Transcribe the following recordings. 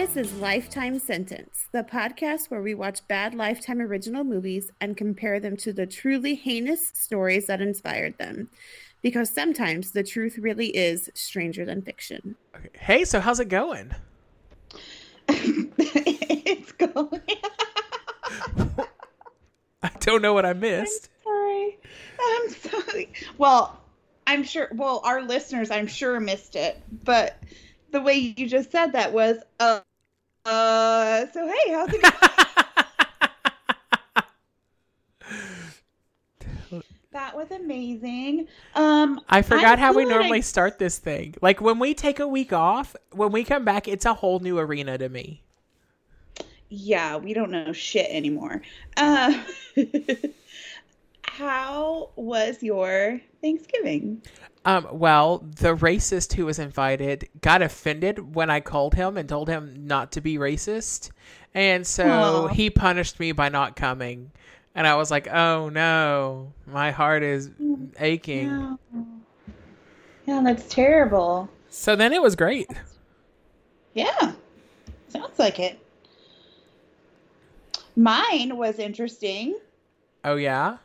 This is Lifetime Sentence, the podcast where we watch bad Lifetime original movies and compare them to the truly heinous stories that inspired them. Because sometimes the truth really is stranger than fiction. Okay. Hey, so how's it going? it's going. I don't know what I missed. I'm sorry. I'm sorry. Well, I'm sure. Well, our listeners, I'm sure, missed it. But the way you just said that was, uh, uh. So hey, how's it going? that was amazing. Um, I forgot I'm how we normally start this thing. Like when we take a week off, when we come back, it's a whole new arena to me. yeah, we don't know shit anymore. Uh, how was your Thanksgiving? Um, well, the racist who was invited got offended when I called him and told him not to be racist. And so Aw. he punished me by not coming. And I was like, oh no, my heart is aching. Yeah. Yeah, that's terrible. So then it was great. Yeah, sounds like it. Mine was interesting. Oh, yeah?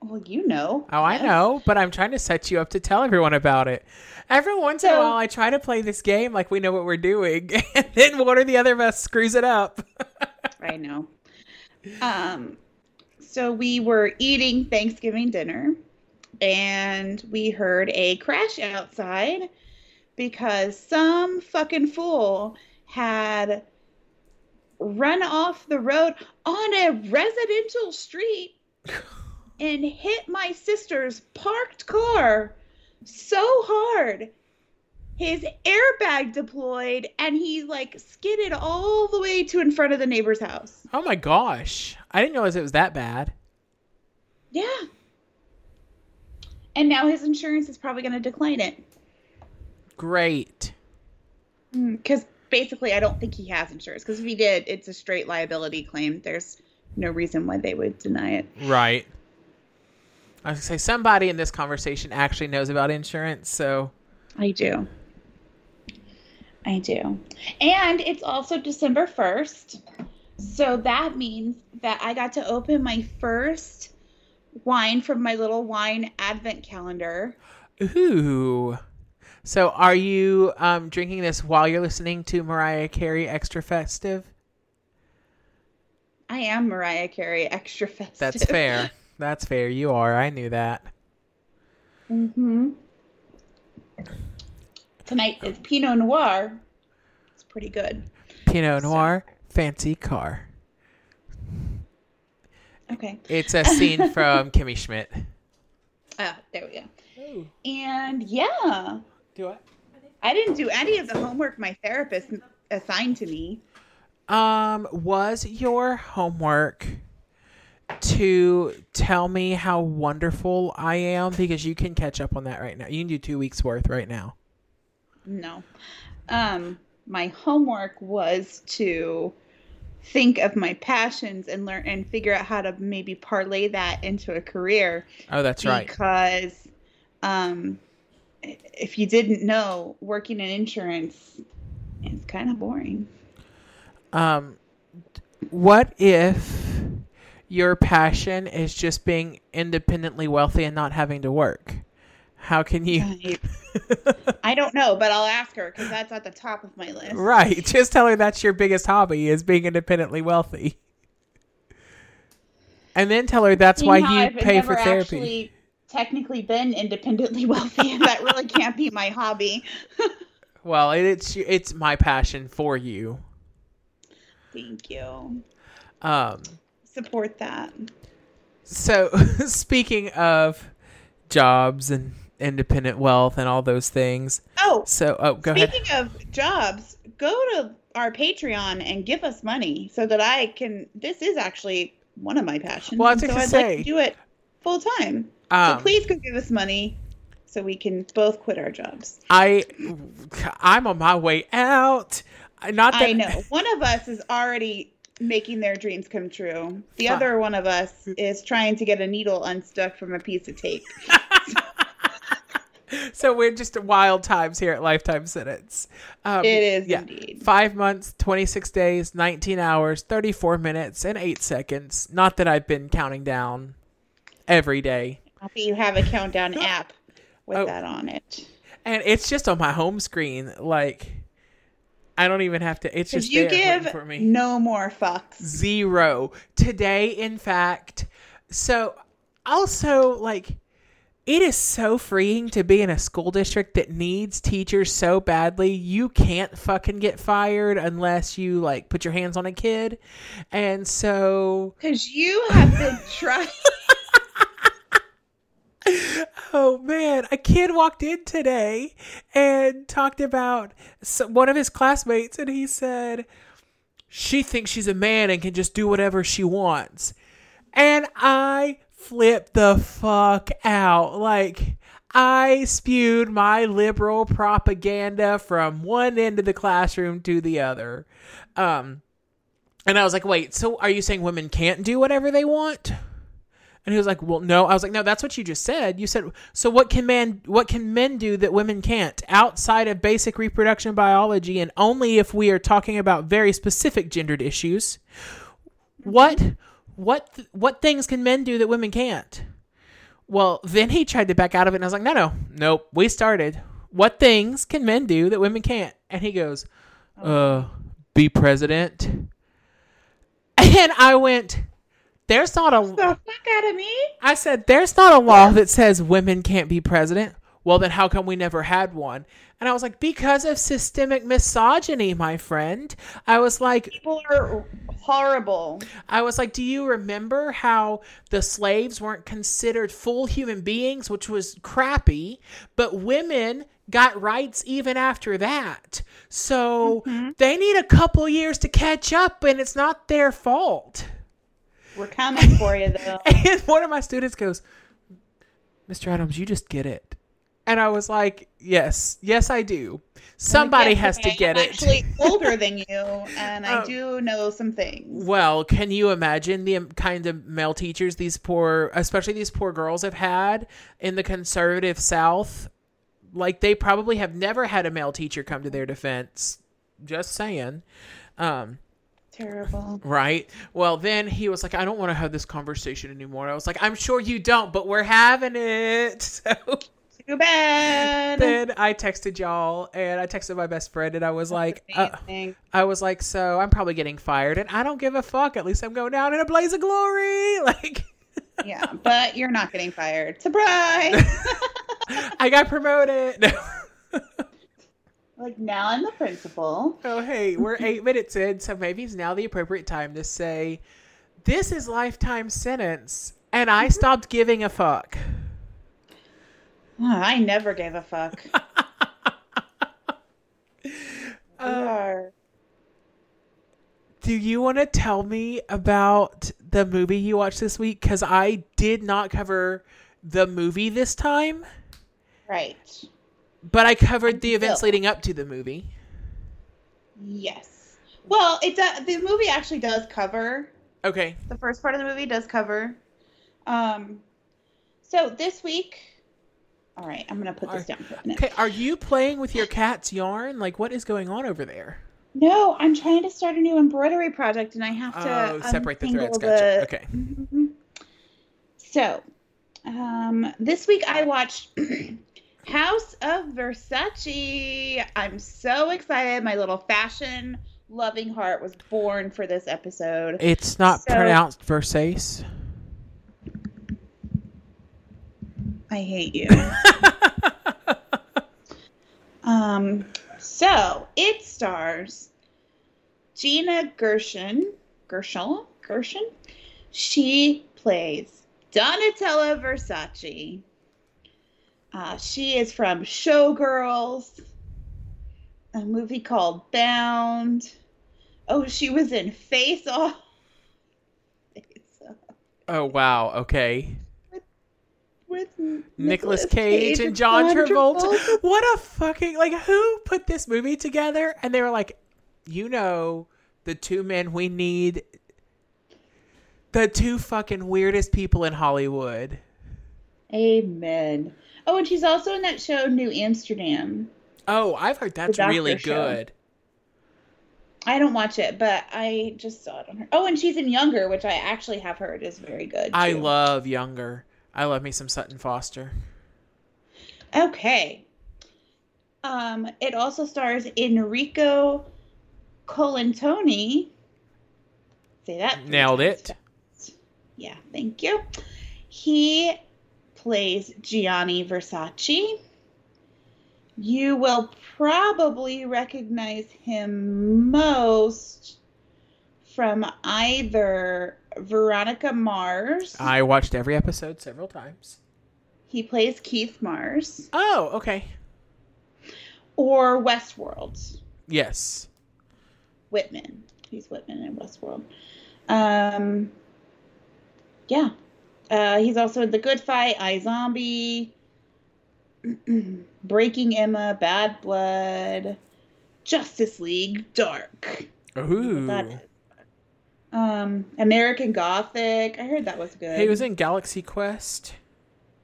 Well, you know. Oh, I know, but I'm trying to set you up to tell everyone about it. Every once in a while, I try to play this game like we know what we're doing, and then one or the other of us screws it up. I know. Um, so we were eating Thanksgiving dinner, and we heard a crash outside because some fucking fool had run off the road on a residential street and hit my sister's parked car so hard. His airbag deployed and he like skidded all the way to in front of the neighbor's house. oh my gosh. I didn't realize it was that bad. Yeah. And now his insurance is probably going to decline it. Great. Mm, because basically, I don't think he has insurance. Because if he did, it's a straight liability claim. There's no reason why they would deny it. Right. I was gonna say somebody in this conversation actually knows about insurance, so I do. I do. And it's also December 1st. So that means that I got to open my first wine from my little wine advent calendar. ooh. So are you um, drinking this while you're listening to Mariah Carey Extra Festive? I am Mariah Carey, extra festive. That's fair. That's fair. You are. I knew that. hmm Tonight is Pinot Noir. It's pretty good. Pinot Noir, fancy car. Okay. It's a scene from Kimmy Schmidt. Oh, there we go. Oh, And yeah, do I? I didn't do any of the homework my therapist assigned to me. Um, was your homework to tell me how wonderful I am? Because you can catch up on that right now. You can do two weeks worth right now. No. Um, my homework was to think of my passions and learn and figure out how to maybe parlay that into a career. Oh, that's right. Because um, if you didn't know, working in insurance is kind of boring. Um, what if your passion is just being independently wealthy and not having to work? How can you? I don't know, but I'll ask her because that's at the top of my list. right. Just tell her that's your biggest hobby is being independently wealthy. And then tell her that's why Seeing you I've pay for therapy. Actually, technically, been independently wealthy, and that really can't be my hobby. Well, it's it's my passion for you. Thank you. Um, Support that. so speaking of jobs and independent wealth and all those things, Oh, so oh, go ahead. speaking of jobs, go to our Patreon and give us money so that I can. This is actually one of my passions. Well, I was so I'd say- like to do it full time. Um, so please go give us money so we can both quit our jobs. I I'm on my way out. Not that I know one of us is already making their dreams come true. The Fuck. other one of us is trying to get a needle unstuck from a piece of tape. so we're just wild times here at Lifetime Sentence. Um, It is indeed. Five months, 26 days, 19 hours, 34 minutes, and 8 seconds. Not that I've been counting down every day. You have a countdown app with Oh. that on it. And it's just on my home screen. Like, I don't even have to. It's just you there give for me. no more fucks. Zero. Today, in fact. So, also, like, it is so freeing to be in a school district that needs teachers so badly. You can't fucking get fired unless you, like, put your hands on a kid. And so, Because you have been trying. oh man, a kid walked in today and talked about s- one of his classmates, and he said, She thinks she's a man and can just do whatever she wants. And I flipped the fuck out. Like, I spewed my liberal propaganda from one end of the classroom to the other. Um, and I was like, wait, so are you saying women can't do whatever they want? And he was like, "Well, no." I was like, "No, that's what you just said. You said so. What can men? What can men do that women can't outside of basic reproduction biology, and only if we are talking about very specific gendered issues? What, what, what things can men do that women can't?" Well, then he tried to back out of it, and I was like, "No, no, nope. We started. What things can men do that women can't?" And he goes, "Uh, be president." And I went, "There's not a the fuck out of me? I said, there's not a law that says women can't be president. Well, then how come we never had one? And I was like, because of systemic misogyny, my friend. I was like, People are horrible. I was like, do you remember how the slaves weren't considered full human beings, which was crappy, but women got rights even after that. So mm-hmm. they need a couple years to catch up, and it's not their fault. We're coming for you, though. And one of my students goes, Mr. Adams, you just get it. And I was like, yes, yes, I do. Somebody has to okay, get I'm it. actually older than you, and I Oh. do know some things. Well, can you imagine the um, kind of male teachers these poor, especially these poor girls have had in the conservative South? Like they probably have never had a male teacher come to their defense. Just saying. Um, Terrible. right? Well, then he was like, I don't want to have this conversation anymore. I was like, I'm sure you don't, but we're having it. So Too bad. then I texted y'all and I texted my best friend and I was like, uh, I was like, so I'm probably getting fired and I don't give a fuck. At least I'm going down in a blaze of glory. Like, yeah, but you're not getting fired. Surprise! I got promoted. Like now I'm the principal. oh, hey, we're eight minutes in, so maybe it's now the appropriate time to say, this is lifetime sentence, and I mm-hmm. stopped giving a fuck. Oh, I never gave a fuck. Uh, are- Do you want to tell me about the movie you watched this week? Because I did not cover the movie this time, right. But I covered the events leading up to the movie. Yes. Well, it does. The movie actually does cover Okay. the first part of the movie does cover. Um, so this week. All right, I'm gonna put this down for a minute. Okay. Are you playing with your cat's yarn? Like, what is going on over there? No, I'm trying to start a new embroidery project, and I have to Oh, separate the threads. Gotcha. the- Okay. Mhm. So, um, this week I watched House of Versace. I'm so excited. My little fashion loving heart was born for this episode. It's not So- pronounced Versace. I hate you. um, so it stars Gina Gershon. Gershon? Gershon? She plays Donatella Versace. Uh, she is from Showgirls, a movie called Bound. Oh, she was in Face Off. Face Off oh wow. Okay. with Nicolas Cage and John Travolta. What a fucking like who put this movie together? And they were like, you know, the two men we need, the two fucking weirdest people in Hollywood. Amen. Oh, and she's also in that show New Amsterdam. Oh, I've heard that's really show. good. I don't watch it, but I just saw it on her. Oh, and she's in Younger, which I actually have heard is very good. I love Younger. I love me some Sutton Foster. Okay. Um, it also stars Enrico Colantoni. Say that. Nailed it. fast. Yeah, thank you. He plays Gianni Versace. You will probably recognize him most from either Veronica Mars. I watched every episode several times. he plays Keith Mars. Oh, okay. Or Westworld. Yes. Whitman. He's Whitman in Westworld. Um, yeah. Uh, he's also in The Good Fight, iZombie, Breaking Emma, Bad Blood, Justice League, Dark. Ooh. That. Um, American Gothic. I heard that was good. He was in Galaxy Quest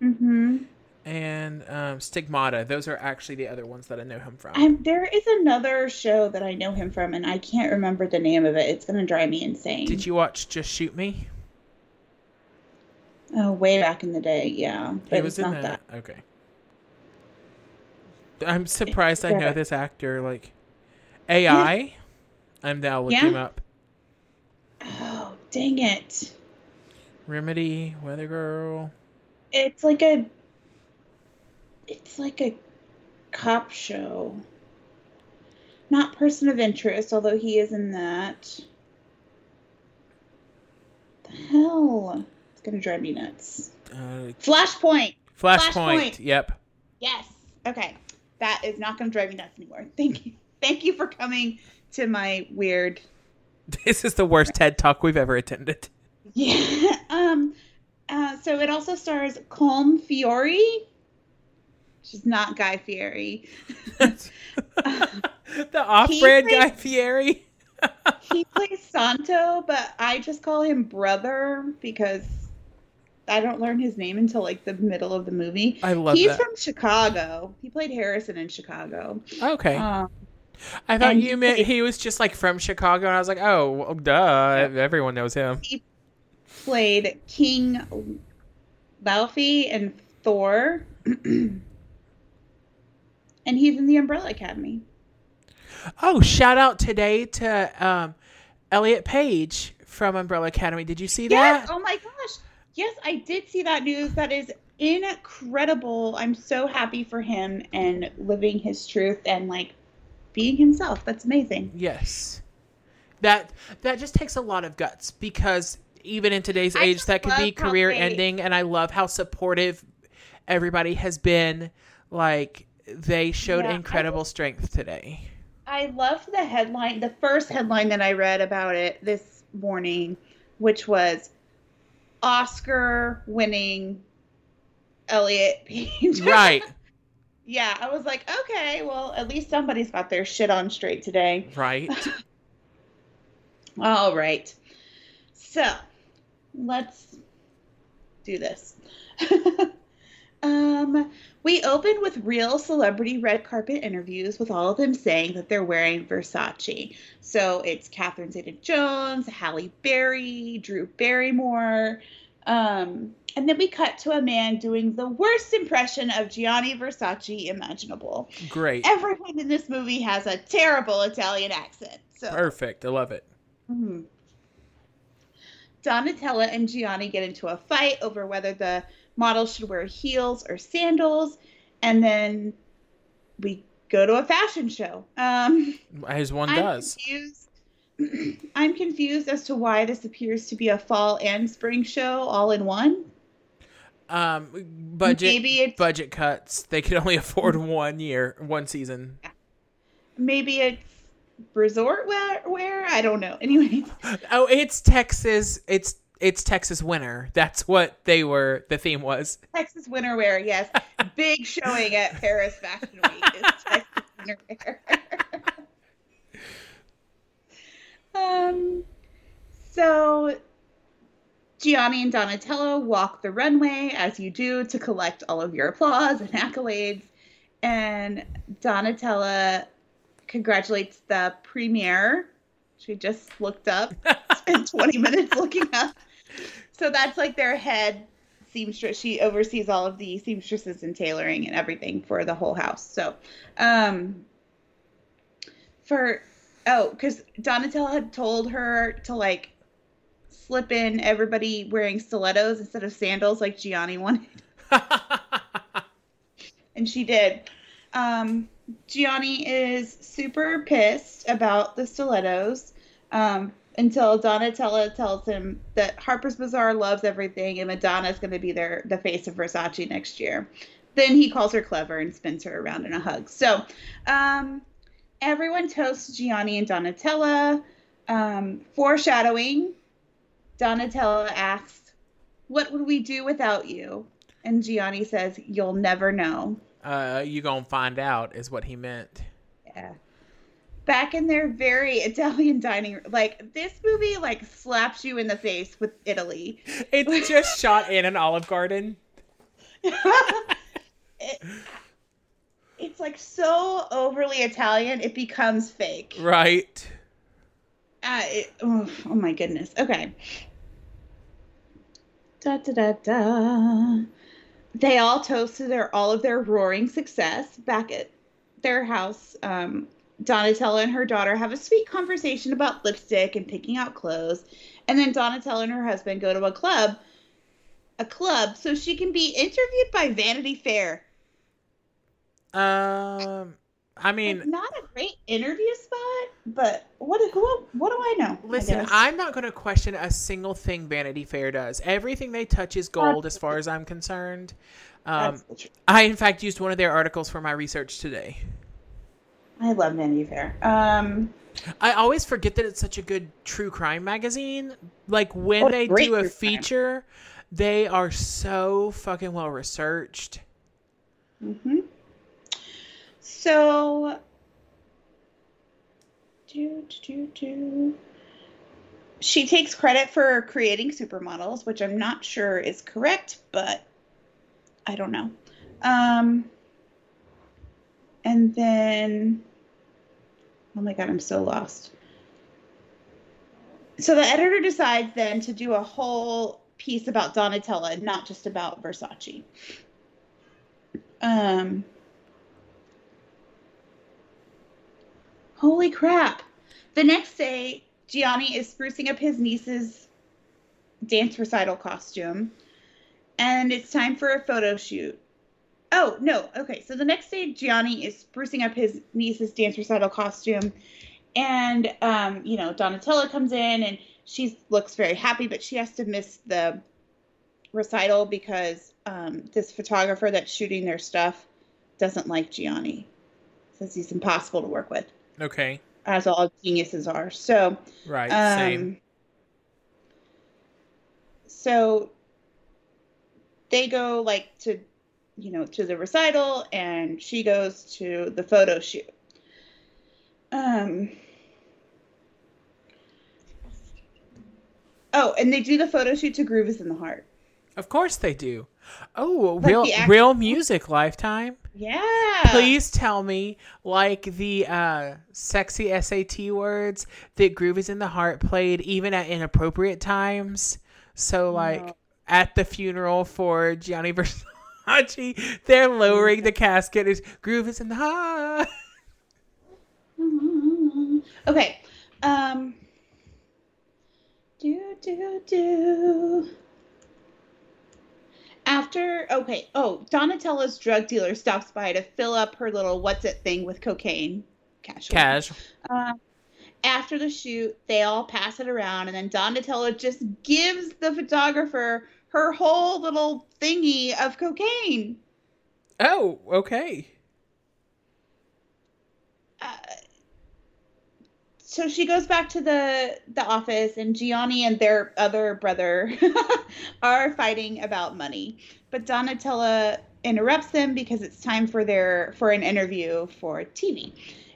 Mm-hmm. and um, Stigmata. Those are actually the other ones that I know him from. I'm, there is another show that I know him from, and I can't remember the name of it. It's gonna drive me insane. Did you watch Just Shoot Me? Oh, way back in the day, yeah. But He was in not that. that. Okay. I'm surprised I know this actor. Like AI. I'm now looking Yeah. him up. Oh, dang it. Remedy, Weather Girl. It's like a it's like a cop show. Not person of interest, although he is in that. The hell? Gonna drive me nuts. Uh, Flashpoint. Flashpoint. Flashpoint. Yep. Yes. Okay. That is not gonna drive me nuts anymore. Thank you. Thank you for coming to my weird This is the worst TED talk we've ever attended. Yeah. Um. Uh, so it also stars Colm Feore. She's not Guy Fieri. the off-brand plays- Guy Fieri. He plays Santo, but I just call him brother because I don't learn his name until like the middle of the movie. I love He's that. from Chicago. He played Harrison in Chicago. okay. Um, I thought you he meant played- he was just like from Chicago, and I was like, oh, well, duh. Everyone knows him. He played King Laufey and Thor. and he's in the Umbrella Academy. Oh, shout out today to um, Elliot Page from Umbrella Academy. Did you see Yes. that? Oh my gosh. Yes, I did see that news. That is incredible. I'm so happy for him and living his truth and like being himself. That's amazing. Yes. That that just takes a lot of guts because even in today's I age, that could be career they- ending. And I love how supportive everybody has been. Like they showed Yeah, I incredible strength today. I loved the headline, the first headline that I read about it this morning, which was Oscar winning Elliot Page. Right. yeah, I was like, okay, well, at least somebody's got their shit on straight today. Right. All right. So let's do this. um, we open with real celebrity red carpet interviews with all of them saying that they're wearing Versace. So it's Catherine Zeta Jones, Halle Berry, Drew Barrymore. Um, and then we cut to a man doing the worst impression of Gianni Versace imaginable. Great. Everyone in this movie has a terrible Italian accent. So Perfect. I love it. Mhm. Donatella and Gianni get into a fight over whether the model should wear heels or sandals, and then we go to a fashion show. Um, As one I'm does. confused. I'm confused as to why this appears to be a fall and spring show all in one. Um, budget Maybe it's budget cuts. They could only afford one year, one season. maybe it's resort wear. wear? I don't know. Anyway. Oh, it's Texas. It's it's Texas winter. That's what they were. The theme was. Texas winter wear. Yes, big showing at Paris Fashion Week is Texas winter wear. um, so Gianni and Donatella walk the runway as you do to collect all of your applause and accolades. And Donatella congratulates the premiere. She just looked up, spent 20 minutes looking up. So that's like their head seamstress. She oversees all of the seamstresses and tailoring and everything for the whole house. So, um, for oh, because Donatella had told her to like slip in everybody wearing stilettos instead of sandals like Gianni wanted. and she did. Um, Gianni is super pissed about the stilettos um, until Donatella tells him that Harper's Bazaar loves everything and Madonna is going to be their the face of Versace next year. Then he calls her clever and spins her around in a hug. So, um, everyone toasts Gianni and Donatella. Um, foreshadowing, Donatella asks, What would we do without you? And Gianni says, You'll never know. Uh, you gonna find out is what he meant. Yeah. Back in their very Italian dining room, like this movie, like slaps you in the face with Italy. It's just shot in an Olive Garden. it, it's like so overly Italian, it becomes fake. Right. Uh, it, oh, oh my goodness. Okay. Da da da da. They all toasted their all of their roaring success back at their house. Um, Donatella and her daughter have a sweet conversation about lipstick and picking out clothes, and then Donatella and her husband go to a club, a club, so she can be interviewed by Vanity Fair. Um, I mean, Like, not a great interview spot, but what who, what do I know? Listen, guess. I'm not going to question a single thing Vanity Fair does. Everything they touch is gold, as far as I'm concerned. Um, That's. I, in fact, used one of their articles for my research today. I love Vanity Fair. Um, I always forget that it's such a good true crime magazine. Like when they do a true crime. feature, they are so fucking well researched. Mm-hmm. So, do, do, do, do. she takes credit for creating supermodels, which I'm not sure is correct, but I don't know. Um, and then, oh my god, I'm so lost. So the editor decides then to do a whole piece about Donatella, not just about Versace. Um, holy crap. The next day, Gianni is sprucing up his niece's dance recital costume, and it's time for a photo shoot. Oh, no. Okay. So the next day, Gianni is sprucing up his niece's dance recital costume, and, um, you know, Donatella comes in and she looks very happy, but she has to miss the recital because um, this photographer that's shooting their stuff doesn't like Gianni. Says he's impossible to work with, Okay. as all geniuses are. So, Right. um, Same. so they go like to, you know, to the recital, and she goes to the photo shoot. Um. Oh, and they do the photo shoot to "Groove Is in the Heart." Of course they do. Oh, Like real the act- real music lifetime. Yeah. Please tell me, like the uh, sexy SAT words that "Groove Is in the Heart" played even at inappropriate times. So, like No. at the funeral for Gianni Versace, they're lowering the casket. Is "Groove Is in the Heart"? Okay. Um. Do do do. After okay, oh Donatella's drug dealer stops by to fill up her little what's it thing with cocaine. Cash. Cash. Uh, after the shoot, they all pass it around, and then Donatella just gives the photographer her whole little thingy of cocaine. Oh, okay. uh, so she goes back to the the office and Gianni and their other brother are fighting about money. But Donatella interrupts them because it's time for their for an interview for TV.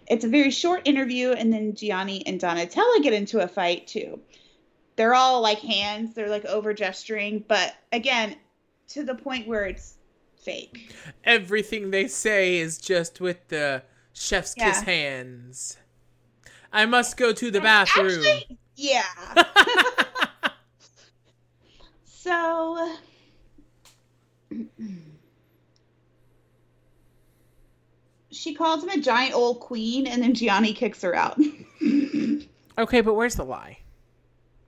It's a very short interview and then Gianni and Donatella get into a fight too. They're all like hands, they're like over gesturing, but again, to the point where it's fake. Everything they say is just with the chef's kiss hands. I must go to the bathroom. Actually, yeah. so she calls him a giant old queen and then Gianni kicks her out. okay, but where's the lie?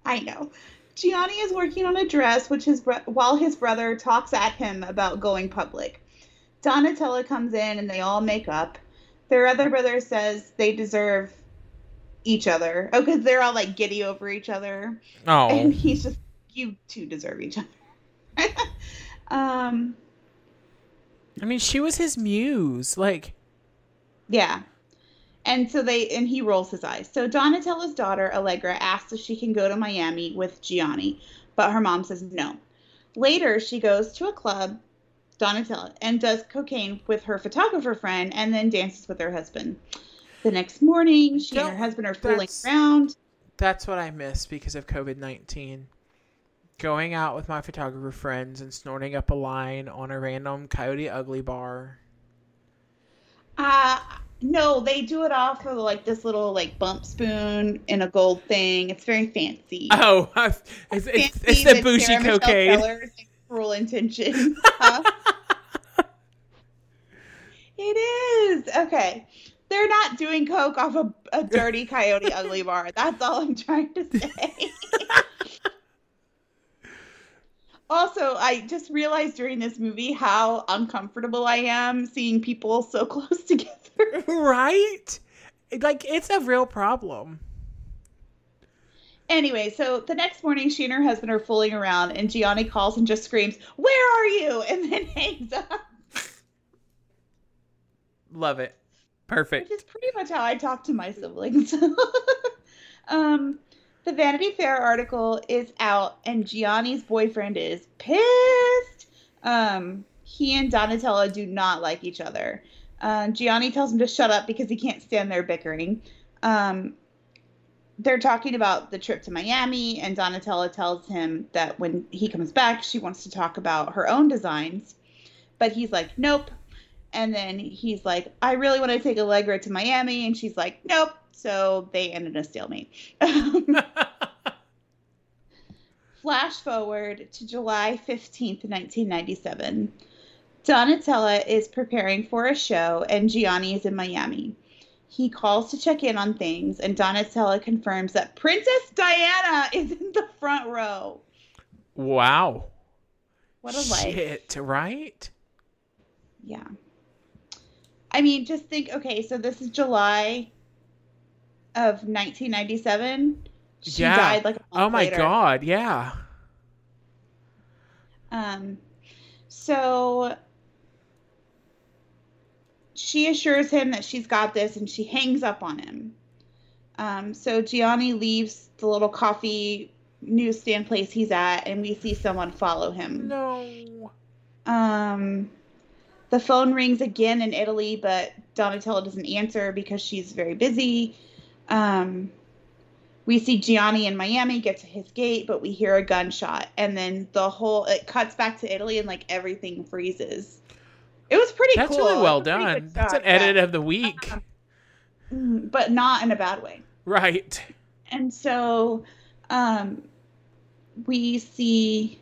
I know. Gianni is working on a dress which his while his brother talks at him about going public. Donatella comes in and they all make up. Their other brother says they deserve each other. Oh, because they're all like giddy over each other. Oh, And he's just, you two deserve each other. um, I mean, she was his muse. Like, yeah. And so they, and he rolls his eyes. So Donatella's daughter, Allegra, asks if she can go to Miami with Gianni, but her mom says no. Later, she goes to a club, Donatella, and does cocaine with her photographer friend and then dances with her husband. The next morning, she and her husband are fooling around. that's what I miss because of COVID 19. Going out with my photographer friends and snorting up a line on a random Coyote Ugly bar. Uh no, they do it off of like this little like bump spoon in a gold thing. It's very fancy. Oh, it's, it's, it's, the bougie Sarah cocaine. Cruel intentions. Huh? it is okay. They're not doing coke off a, a dirty Coyote Ugly bar. That's all I'm trying to say. also, I just realized during this movie how uncomfortable I am seeing people so close together. right? Like, it's a real problem. Anyway, so the next morning, she and her husband are fooling around, and Gianni calls and just screams, "Where are you?" and then hangs up. Love it. Perfect. Which is pretty much how I talk to my siblings. um, the Vanity Fair article is out, and Gianni's boyfriend is pissed. Um, he and Donatella do not like each other. Uh, Gianni tells him to shut up because he can't stand their bickering. Um, they're talking about the trip to Miami, and Donatella tells him that when he comes back, she wants to talk about her own designs. But he's like, nope. And then he's like, I really want to take Allegra to Miami. And she's like, nope. So they ended a stalemate. Flash forward to July 15th, 1997. Donatella is preparing for a show, and Gianni is in Miami. He calls to check in on things, and Donatella confirms that Princess Diana is in the front row. wow. What a life. Shit, right? Yeah. I mean, just think okay, so this is July of 1997. She Yeah. died like Oh my later. god, yeah. Um, so she assures him that she's got this and she hangs up on him. Um, so Gianni leaves the little coffee newsstand place he's at and we see someone follow him. No. Um, the phone rings again in Italy, but Donatella doesn't answer because she's very busy. Um, we see Gianni in Miami get to his gate, but we hear a gunshot, and then the whole it cuts back to Italy, and like everything freezes. It was pretty That's cool. really well It was a pretty done. That's an shot, yeah. edit of the week. Mm, but not in a bad way. Right. And so um, we see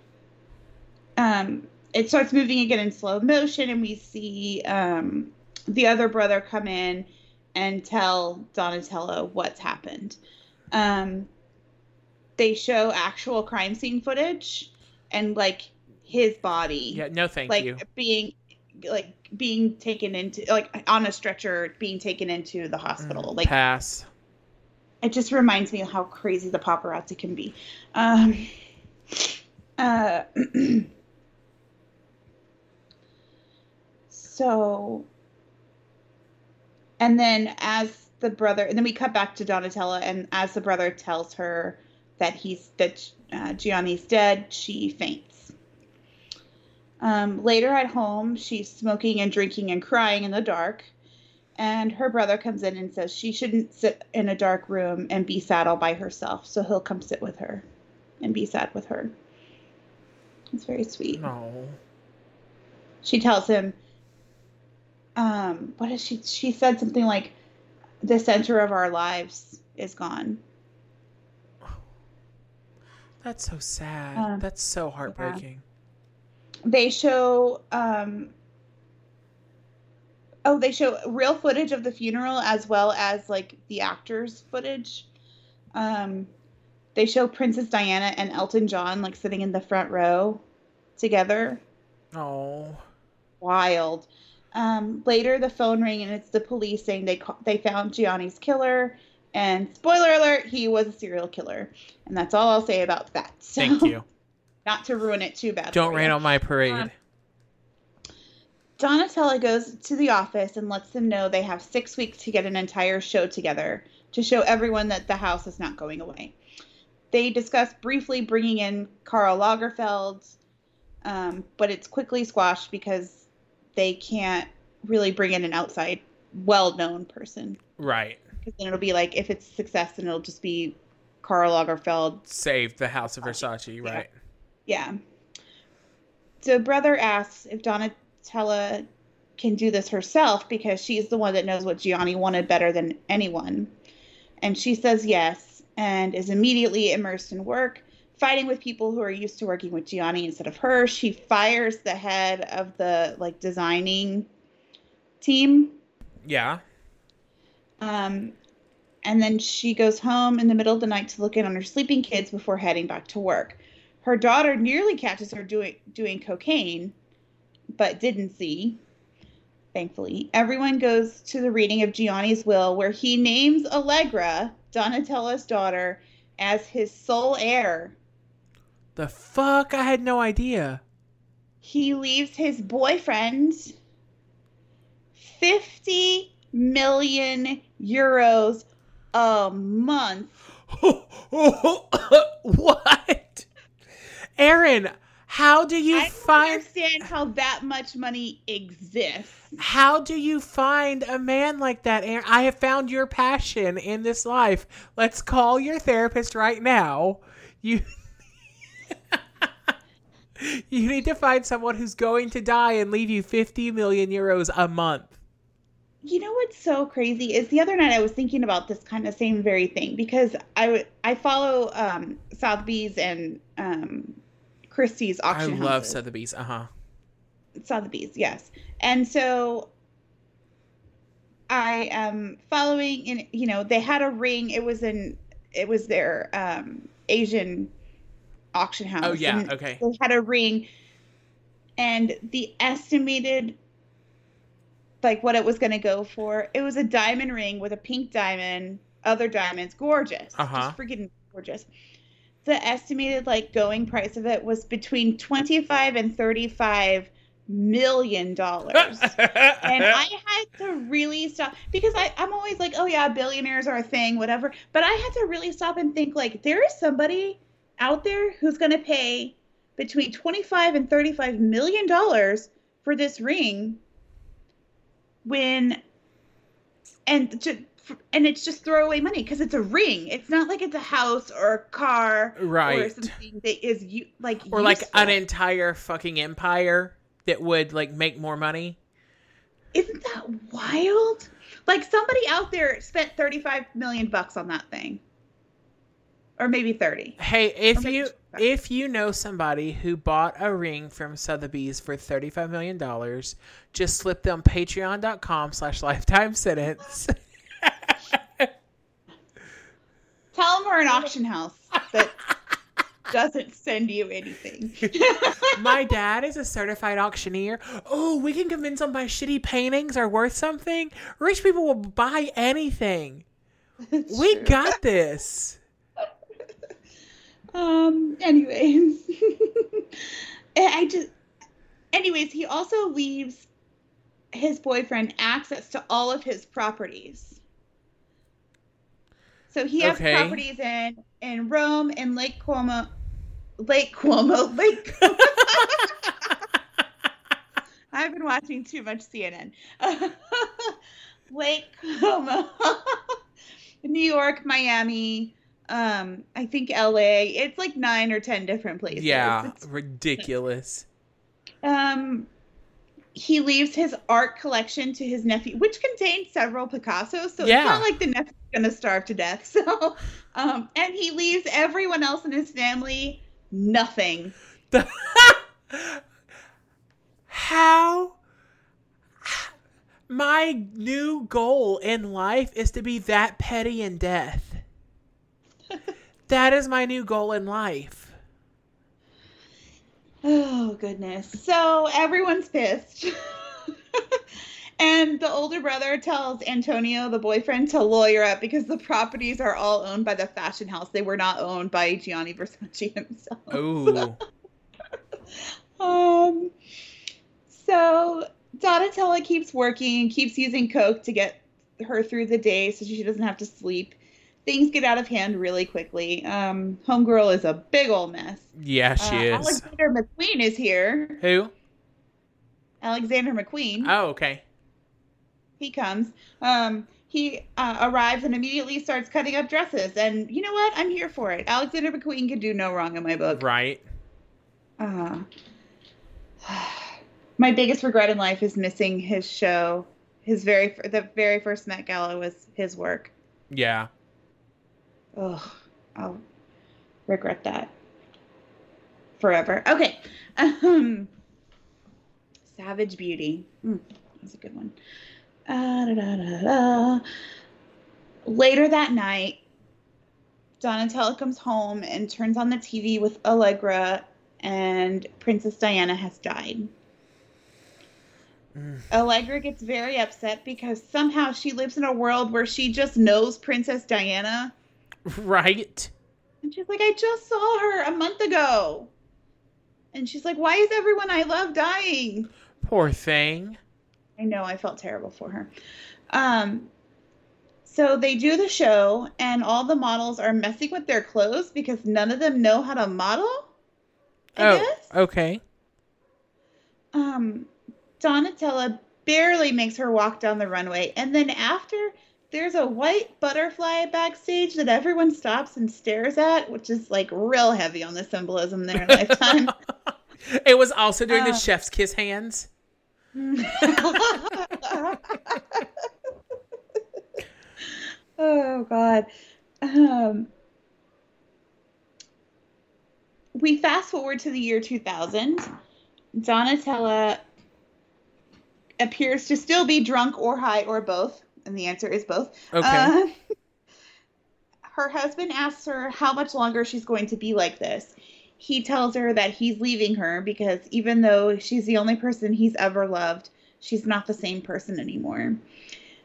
um, it starts moving again in slow motion, and we see um, the other brother come in and tell Donatella what's happened. Um, they show actual crime scene footage and like his body, Yeah, no thank like you. being like being taken into like on a stretcher being taken into the hospital Mm, like Pass. it just reminds me of how crazy the paparazzi can be. Um, uh, so, and then as the brother, and then we cut back to Donatella, and as the brother tells her that he's that uh, Gianni's dead, she faints. Um, later at home, she's smoking and drinking and crying in the dark and her brother comes in and says she shouldn't sit in a dark room and be sad all by herself, so he'll come sit with her. and be sad with her. It's very sweet. No. She tells him, um, what is she? She said something like, "The center of our lives is gone." That's so sad. Uh, That's so heartbreaking. They show, um, oh, they show real footage of the funeral as well as like the actors' footage. Um, they show Princess Diana and Elton John like sitting in the front row together. Oh. Wild. Um, later, the phone rang and it's the police saying they ca- they found Gianni's killer. And spoiler alert, he was a serial killer. And that's all I'll say about that. So, Thank you. Not to ruin it too bad. Don't rain on my parade. Um, Donatella goes to the office and lets them know they have six weeks to get an entire show together to show everyone that the house is not going away. They discuss briefly bringing in Karl Lagerfeld, um, but it's quickly squashed because they can't really bring in an outside, well known person. right. Because then it'll be like, if it's success, then it'll just be Karl Lagerfeld Saved the House of Versace, Yeah. right? Yeah. So brother asks if Donatella can do this herself because she's the one that knows what Gianni wanted better than anyone. And she says yes and is immediately immersed in work, fighting with people who are used to working with Gianni instead of her. She fires the head of the like designing team Yeah. um, and then she goes home in the middle of the night to look in on her sleeping kids before heading back to work. Her daughter nearly catches her doing doing cocaine, but didn't see. Thankfully, everyone goes to the reading of Gianni's will, where he names Allegra, Donatella's daughter, as his sole heir. The fuck? I had no idea. He leaves his boyfriend fifty million euros a month what? Aaron, how do you I find understand how that much money exists. how do you find a man like that, Aaron? I have found your passion in this life. Let's call your therapist right now. You You need to find someone who's going to die and leave you 50 million euros a month. You know what's so crazy is the other night I was thinking about this kind of same very thing because I w- I follow um, Sotheby's and um, Christie's auction I auction love houses. Sotheby's. Uh-huh. Sotheby's, yes. And so I am following and you know, they had a ring, it was in it was their um Asian auction house. Oh yeah, okay. They had a ring and the estimated like what it was going to go for. It was a diamond ring with a pink diamond, other diamonds, gorgeous. Uh-huh. Just freaking gorgeous. The estimated like going price of it was between 25 and 35 million dollars. and I had to really stop because I, I'm always like, oh yeah, billionaires are a thing, whatever. But I had to really stop and think like there is somebody out there who's gonna pay between 25 and 35 million dollars for this ring when and to, and it's just throwaway money because it's a ring. It's not like it's a house or a car right? or something that is you like Or like an entire fucking empire that would like make more money. Isn't that wild? Like somebody out there spent 35 million bucks on that thing. Or maybe 30. Hey, if Okay. you if you know somebody who bought a ring from Sotheby's for thirty five million dollars, just slip them patreon.com slash lifetime sentence. Tell them we're an auction house that doesn't send you anything. my dad is a certified auctioneer. Oh, we can convince them my shitty paintings are worth something. Rich people will buy anything. we True. got this. Um. Anyways, I just. Anyways, he also leaves his boyfriend access to all of his properties. So he has Okay. properties in in Rome and Lake Como, Lake Como, Lake. I've been watching too much CNN. Lake Como, New York, Miami, Um, I think LA. It's like nine or ten different places. Yeah, It's- ridiculous. um, he leaves his art collection to his nephew, which contains several Picassos. So Yeah. it's not like the nephew's gonna starve to death. So, um, and he leaves everyone else in his family nothing. How my new goal in life is to be that petty in death. That is my new goal in life. Oh goodness. So everyone's pissed. and the older brother tells Antonio, the boyfriend, to lawyer up because the properties are all owned by the fashion house. They were not owned by Gianni Versace himself. Ooh. Um so Donatella keeps working and keeps using Coke to get her through the day so she doesn't have to sleep. Things get out of hand really quickly. Um, Homegirl is a big old mess. yeah, she Uh, is. Alexander McQueen is here. Who? Alexander McQueen. Oh, okay. he comes. Um, he uh, arrives and immediately starts cutting up dresses. And you know what? I'm here for it. Alexander McQueen can do no wrong in my book. Right. Uh, my biggest regret in life is missing his show. His very the very first Met Gala was his work. Yeah. Ugh, I'll regret that forever. Okay. Um, Savage Beauty. Mm, that's a good one. Uh, da, da, da, da. Later that night, Donatella comes home and turns on the TV with Allegra, and Princess Diana has died. Mm. Allegra gets very upset because somehow she lives in a world where she just knows Princess Diana. Right. And she's like, I just saw her a month ago. And she's like, Why is everyone I love dying? Poor thing. I know, I felt terrible for her. Um, so they do the show, and all the models are messing with their clothes because none of them know how to model. I oh, guess. okay. Um, Donatella barely makes her walk down the runway, and then after there's a white butterfly backstage that everyone stops and stares at, which is like real heavy on the symbolism there in lifetime. it was also during the Uh. chef's kiss hands. oh God. Um, we fast forward to the year 2000. Donatella appears to still be drunk or high or both, and the answer is both. Okay. Uh, her husband asks her how much longer she's going to be like this. He tells her that he's leaving her because even though she's the only person he's ever loved, she's not the same person anymore.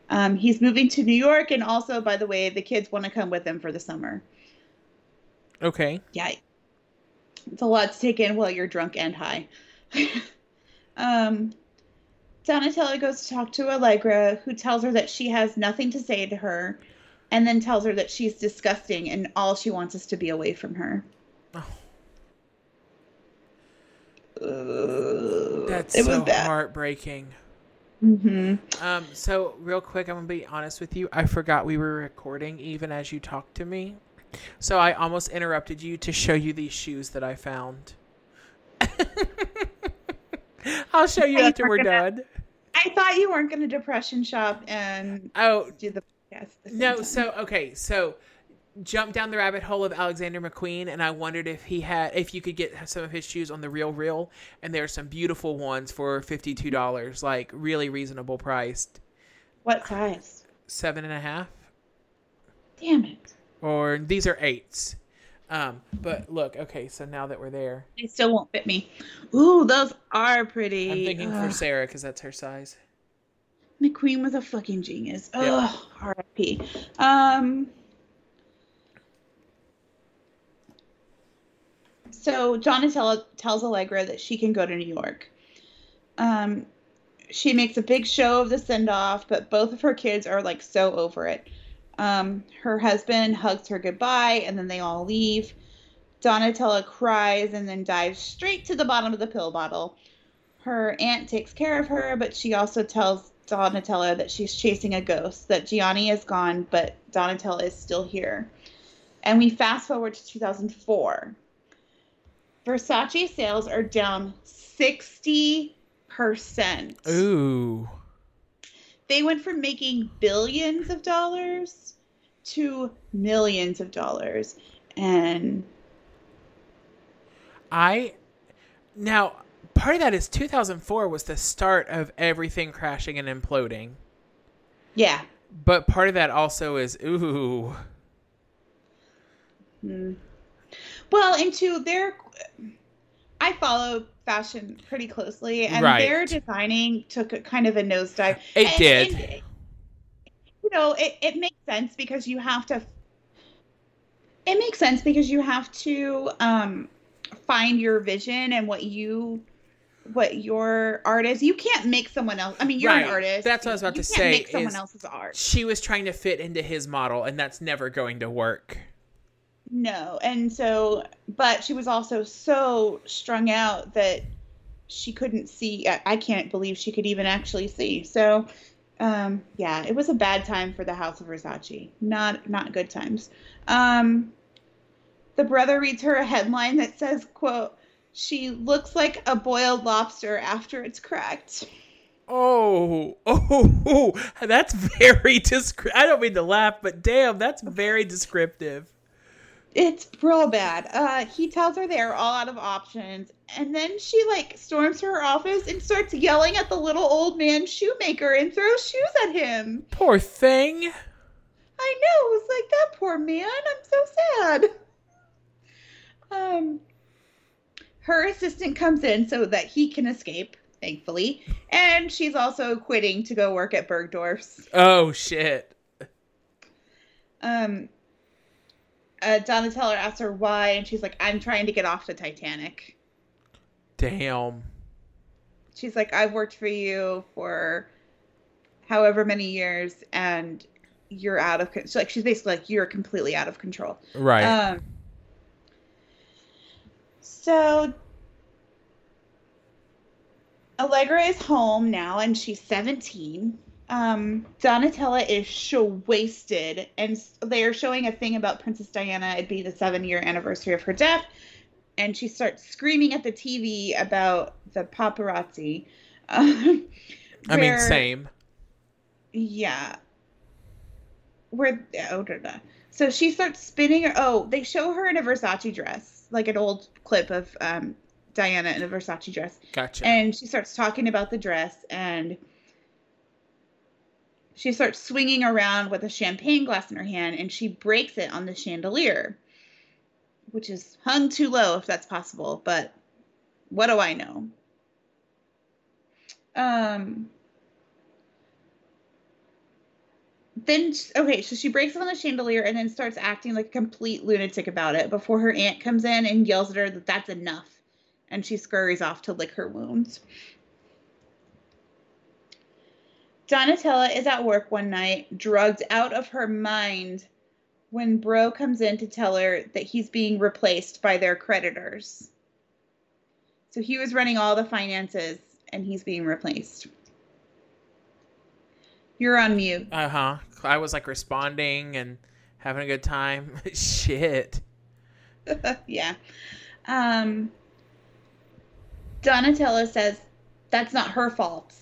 Um, he's moving to New York, and also, by the way, the kids want to come with him for the summer. okay. Yeah, it's a lot to take in while you're drunk and high. um, Donatella goes to talk to Allegra, who tells her that she has nothing to say to her, and then tells her that she's disgusting and all she wants is to be away from her. Oh. Uh, That's it was so bad. heartbreaking. hmm Um, so real quick, I'm gonna be honest with you. I forgot we were recording even as you talked to me. So I almost interrupted you to show you these shoes that I found. I'll show you after we're done. I thought you weren't going to depression shop and Oh do the podcast. the no, time. so okay, so jump down the rabbit hole of Alexander McQueen, and I wondered if he had, if you could get some of his shoes on the Real Real, and there are some beautiful ones for fifty two dollars, like really reasonable priced, what size? seven and a half. Damn it! or these are eights. Um, but look, okay, so now that we're there, They still won't fit me. Ooh, those are pretty. I'm thinking for Sarah because that's her size. McQueen was a fucking genius. Yep. Ugh, R.I.P. Um. So Donatella tells Allegra that she can go to New York. Um, she makes a big show of the send off, but both of her kids are like so over it. Um, her husband hugs her goodbye, and then they all leave. Donatella cries and then dives straight to the bottom of the pill bottle. Her aunt takes care of her, but she also tells Donatella that she's chasing a ghost, that Gianni is gone, but Donatella is still here. And we fast forward to 2004. Versace sales are down 60%. Ooh. They went from making billions of dollars to millions of dollars. And I now part of that is 2004 was the start of everything crashing and imploding. yeah. But part of that also is ooh. Hmm. Well, into their, I follow fashion pretty closely, and Right. their designing took a kind of a nosedive. It And- did. and, you know, it, it makes sense because you have to. It makes sense because you have to um, find your vision and what you, what your art is. You can't make someone else. I mean, you're Right. an artist. That's what I was about you to can't say Make someone else's art. She was trying to fit into his model and that's never going to work. No, and so, but she was also so strung out that she couldn't see. I, I can't believe she could even actually see. So, um, yeah, it was a bad time for the House of Versace. Not not good times. Um, the brother reads her a headline that says, "quote She looks like a boiled lobster after it's cracked." Oh, oh, oh, that's very descriptive. I don't mean to laugh, but damn, that's very descriptive. It's real bad. Uh, he tells her they're all out of options, and then she like storms to her office and starts yelling at the little old man shoemaker and throws shoes at him. Poor thing. I know. It was like that poor man. I'm so sad. Um, her assistant comes in so that he can escape, thankfully, and she's also quitting to go work at Bergdorf's. Oh shit. Um, uh, Donatella asks her why, and she's like, "I'm trying to get off the Titanic." Damn. she's like, I've worked for you for however many years, and you're out of con-. so like she's basically like you're completely out of control. Right. Um. So Allegra is home now, and she's 17. Um, Donatella is show wasted, and they are showing a thing about Princess Diana. It'd be the seven year anniversary of her death, and she starts screaming at the TV about the paparazzi. Um, I mean, same. yeah. Where oh da, da. so she starts spinning oh, they show her in a Versace dress, like an old clip of um Diana in a Versace dress. Gotcha. And she starts talking about the dress and she starts swinging around with a champagne glass in her hand and she breaks it on the chandelier, which is hung too low if that's possible, but what do I know? Um then okay, so she breaks it on the chandelier and then starts acting like a complete lunatic about it before her aunt comes in and yells at her that that's enough, and she scurries off to lick her wounds. Donatella is at work one night, drugged out of her mind, when Bro comes in to tell her that he's being replaced by their creditors. So he was running all the finances and he's being replaced. You're on mute. Uh huh. I was like responding and having a good time. Shit. yeah. Um, Donatella says that's not her fault,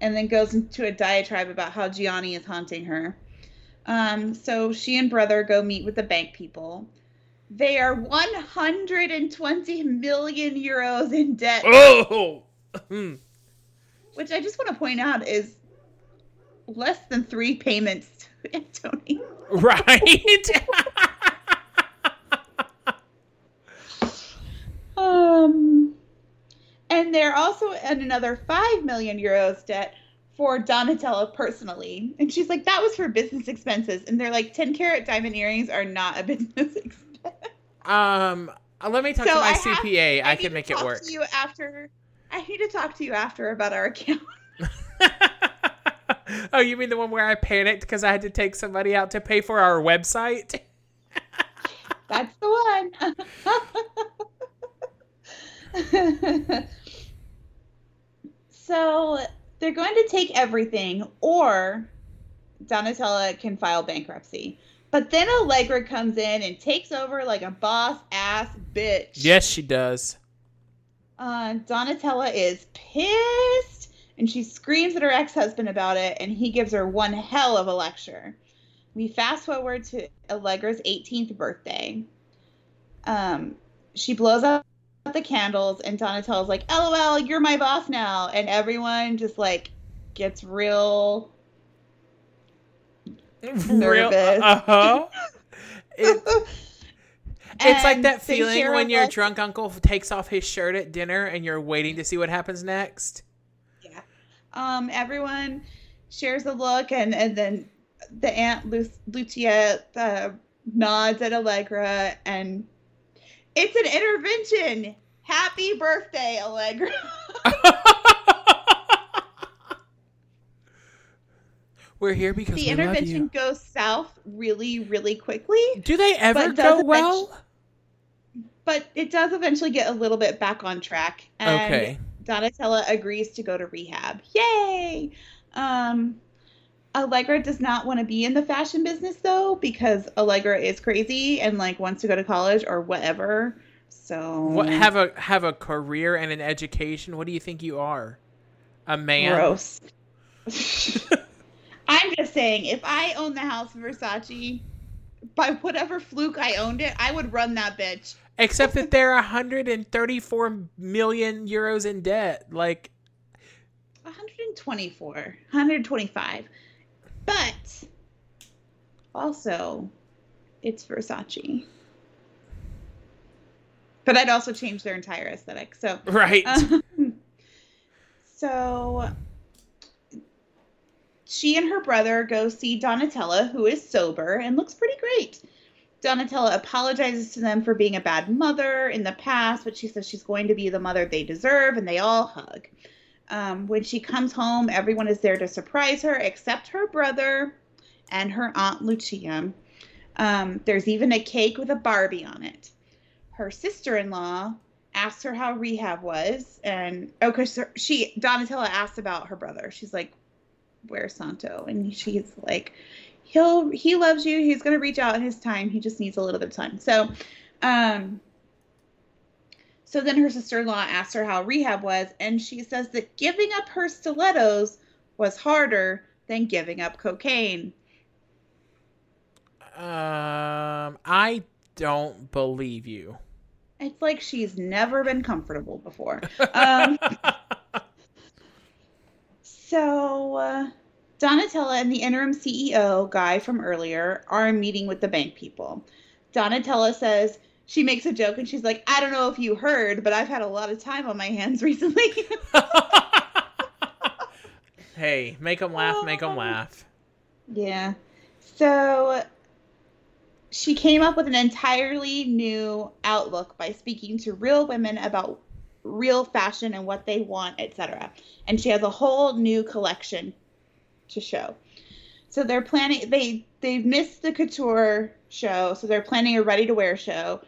and then goes into a diatribe about how Gianni is haunting her. Um, so she and brother go meet with the bank people. They are 120 million euros in debt, Oh. Which I just want to point out is less than three payments to Antony. right. Um, and they're also in another five million euros debt for Donatella personally. And she's like, that was for business expenses. And they're like, 10 carat diamond earrings are not a business expense. um. uh, Let me talk So to my I have- CPA. I, need can make it talk work. To you after. I need to talk to you after about our account. oh, you mean the one where I panicked because I had to take somebody out to pay for our website? That's the one. So they're going to take everything, or Donatella can file bankruptcy. But then Allegra comes in and takes over like a boss ass bitch. Yes, she does. Uh, Donatella is pissed and she screams at her ex husband about it, and he gives her one hell of a lecture. We fast forward to Allegra's 18th birthday. Um, she blows out the candles, and Donatella's like, LOL, you're my boss now. And everyone just like gets real nervous. Uh huh. It, it's like that feeling when your drunk uncle takes off his shirt at dinner and you're waiting to see what happens next. Yeah. Um, everyone shares a look, and and then the aunt Lu- Lucia uh, nods at Allegra, and it's an intervention. Happy birthday, Allegra. We're here because the intervention goes south really, really quickly, Do they ever go well? but it does eventually get a little bit back on track. And Okay. Donatella agrees to go to rehab. Yay! Um, Allegra does not want to be in the fashion business though, because Allegra is crazy and like wants to go to college or whatever. So What have a have a career and an education? What do you think you are? A man? gross. I'm just saying, if I owned the house of Versace, by whatever fluke I owned it, I would run that bitch. Except that they're 134 million euros in debt. Like 124, 125. But also, it's Versace. But I'd also change their entire aesthetic. So, right. um, so she and her brother go see Donatella, who is sober and looks pretty great. Donatella apologizes to them for being a bad mother in the past, but she says she's going to be the mother they deserve, and they all hug. Um, when she comes home, everyone is there to surprise her except her brother and her aunt Lucia. Um, there's even a cake with a Barbie on it. Her sister-in-law asks her how rehab was, and oh, because she Donatella asks about her brother. She's like, "Where's Santo?" And she's like, "He'll he loves you. He's gonna reach out in his time. He just needs a little bit of time." So, um, so then her sister-in-law asks her how rehab was, and she says that giving up her stilettos was harder than giving up cocaine. um, I don't believe you. It's like she's never been comfortable before. Um, so, uh, Donatella and the interim CEO guy from earlier are meeting with the bank people. Donatella says she makes a joke and she's like, I don't know if you heard, but I've had a lot of time on my hands recently. hey, make them laugh, make them laugh. Yeah. So she came up with an entirely new outlook by speaking to real women about real fashion and what they want, etc. And she has a whole new collection to show. So they're planning they they've missed the couture show, so they're planning a ready to wear show.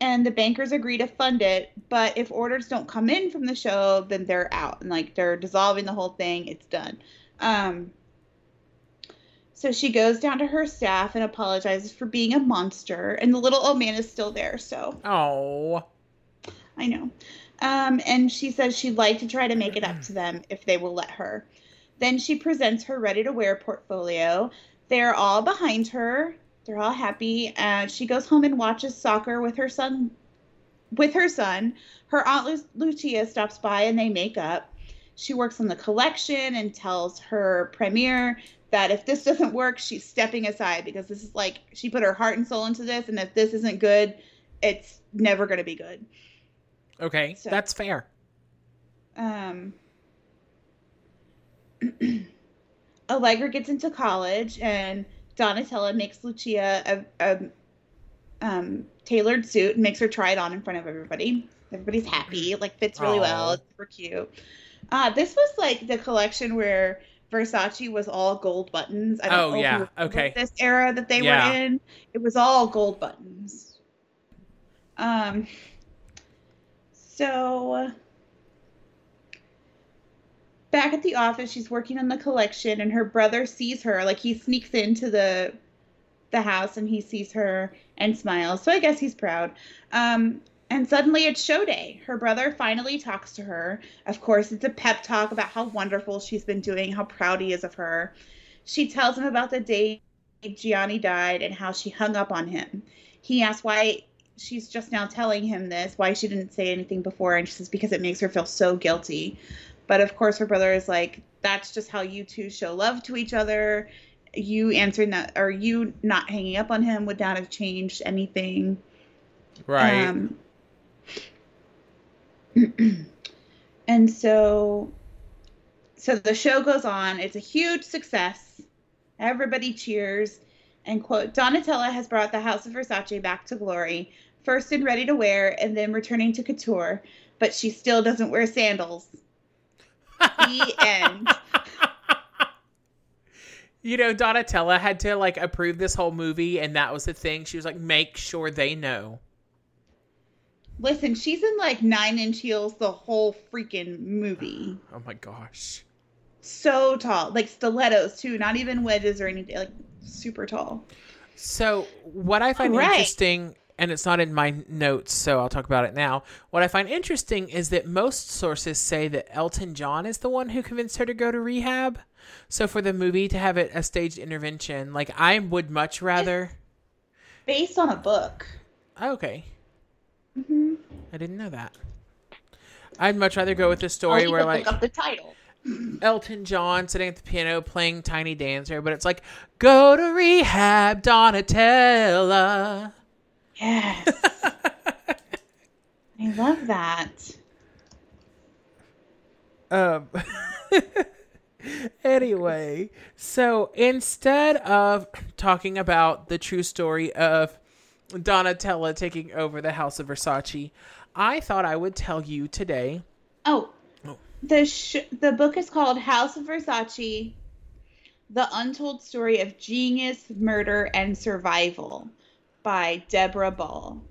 And the bankers agree to fund it, but if orders don't come in from the show, then they're out and like they're dissolving the whole thing. It's done. Um, so she goes down to her staff and apologizes for being a monster, and the little old man is still there. So Oh. I know. Um, and she says she'd like to try to make it up to them if they will let her. Then she presents her ready to wear portfolio. They're all behind her. They're all happy. And she goes home and watches soccer with her son. With her son, her aunt Lu- Lucia stops by and they make up. She works on the collection and tells her premier that if this doesn't work, she's stepping aside because this is like she put her heart and soul into this, and if this isn't good, it's never going to be good. Okay, So- that's fair. um, Allegra gets into college, and Donatella makes Lucia a, a um, tailored suit and makes her try it on in front of everybody. Everybody's happy, it, like fits really well. It's super cute. Uh, this was like the collection where Versace was all gold buttons. I don't Oh, know yeah, okay. This era that they Yeah. were in, it was all gold buttons. Um. So back at the office, she's working on the collection, and her brother sees her. Like he sneaks into the the house and he sees her and smiles. So I guess he's proud. Um, and suddenly it's show day. Her brother finally talks to her. Of course, it's a pep talk about how wonderful she's been doing, how proud he is of her. She tells him about the day Gianni died and how she hung up on him. He asks why she's just now telling him this, why she didn't say anything before, and she says because it makes her feel so guilty. But of course, her brother is like, that's just how you two show love to each other. You answering that, or you not hanging up on him would not have changed anything. Right. Um, and so, so the show goes on. It's a huge success. Everybody cheers. And quote, Donatella has brought the House of Versace back to glory, first in ready to wear and then returning to couture, but she still doesn't wear sandals. The end. you know, Donatella had to like approve this whole movie, and that was the thing. She was like, make sure they know. Listen, she's in like nine inch heels the whole freaking movie. Oh my gosh. So tall. Like stilettos too, not even wedges or anything. Like super tall. So, what I find Right. interesting, and it's not in my notes, so I'll talk about it now. What I find interesting is that most sources say that Elton John is the one who convinced her to go to rehab. So, for the movie to have it a staged intervention, like I would much rather. Based on a book. Okay, Mm-hmm. I didn't know that. I'd much rather go with the story where look like up the title. Elton John sitting at the piano playing Tiny Dancer, but it's like go to rehab, Donatella. Yes. I love that. Um. anyway, so instead of talking about the true story of Donatella taking over the House of Versace, I thought I would tell you today. Oh, Oh. the sh- the book is called House of Versace: The Untold Story of Genius, Murder, and Survival by Deborah Ball.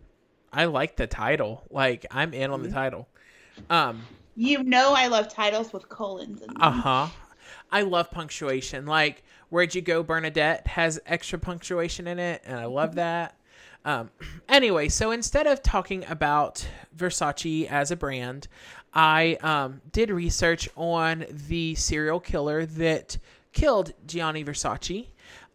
I like the title. Like I'm in on the title. Um. You know I love titles with colons in them. Uh huh. I love punctuation. Like "Where'd You Go, Bernadette" has extra punctuation in it, and I love that. Um, anyway, so instead of talking about Versace as a brand, I um, did research on the serial killer that killed Gianni Versace.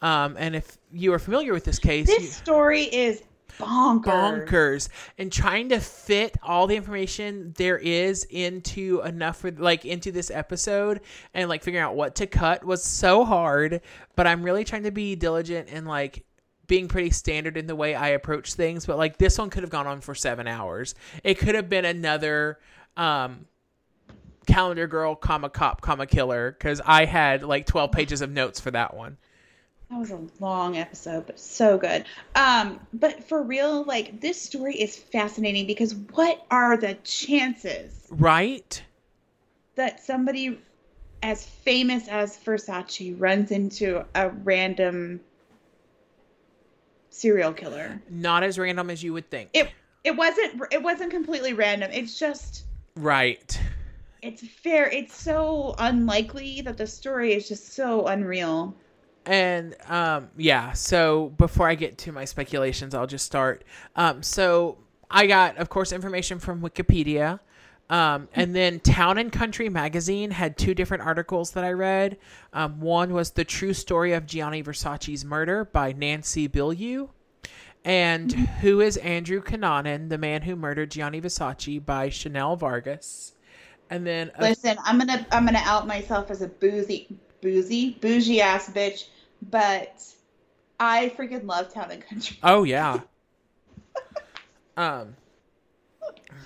Um, and if you are familiar with this case, This you- story is bonkers. bonkers. And trying to fit all the information there is into enough for like into this episode and like figuring out what to cut was so hard. But i'm really trying to be diligent and like being pretty standard in the way i approach things. But like this one could have gone on for seven hours. It could have been another um calendar girl comma cop comma killer because i had like 12 pages of notes for that one That was a long episode, but so good. Um, but for real, like this story is fascinating because what are the chances right that somebody as famous as Versace runs into a random serial killer? not as random as you would think It it wasn't it wasn't completely random. It's just right it's fair. It's so unlikely that the story is just so unreal. And um, yeah, so before I get to my speculations, I'll just start. Um, so I got, of course, information from Wikipedia. Um, and then Town and Country magazine had two different articles that I read. Um, one was The True Story of Gianni Versace's Murder by Nancy Bilyeu. And Who is Andrew Cunanan, the man who murdered Gianni Versace by Chanel Vargas. And then Listen, I'm gonna I'm gonna out myself as a boozy boozy bougie ass bitch, but I freaking love Town and Country. Oh yeah. um,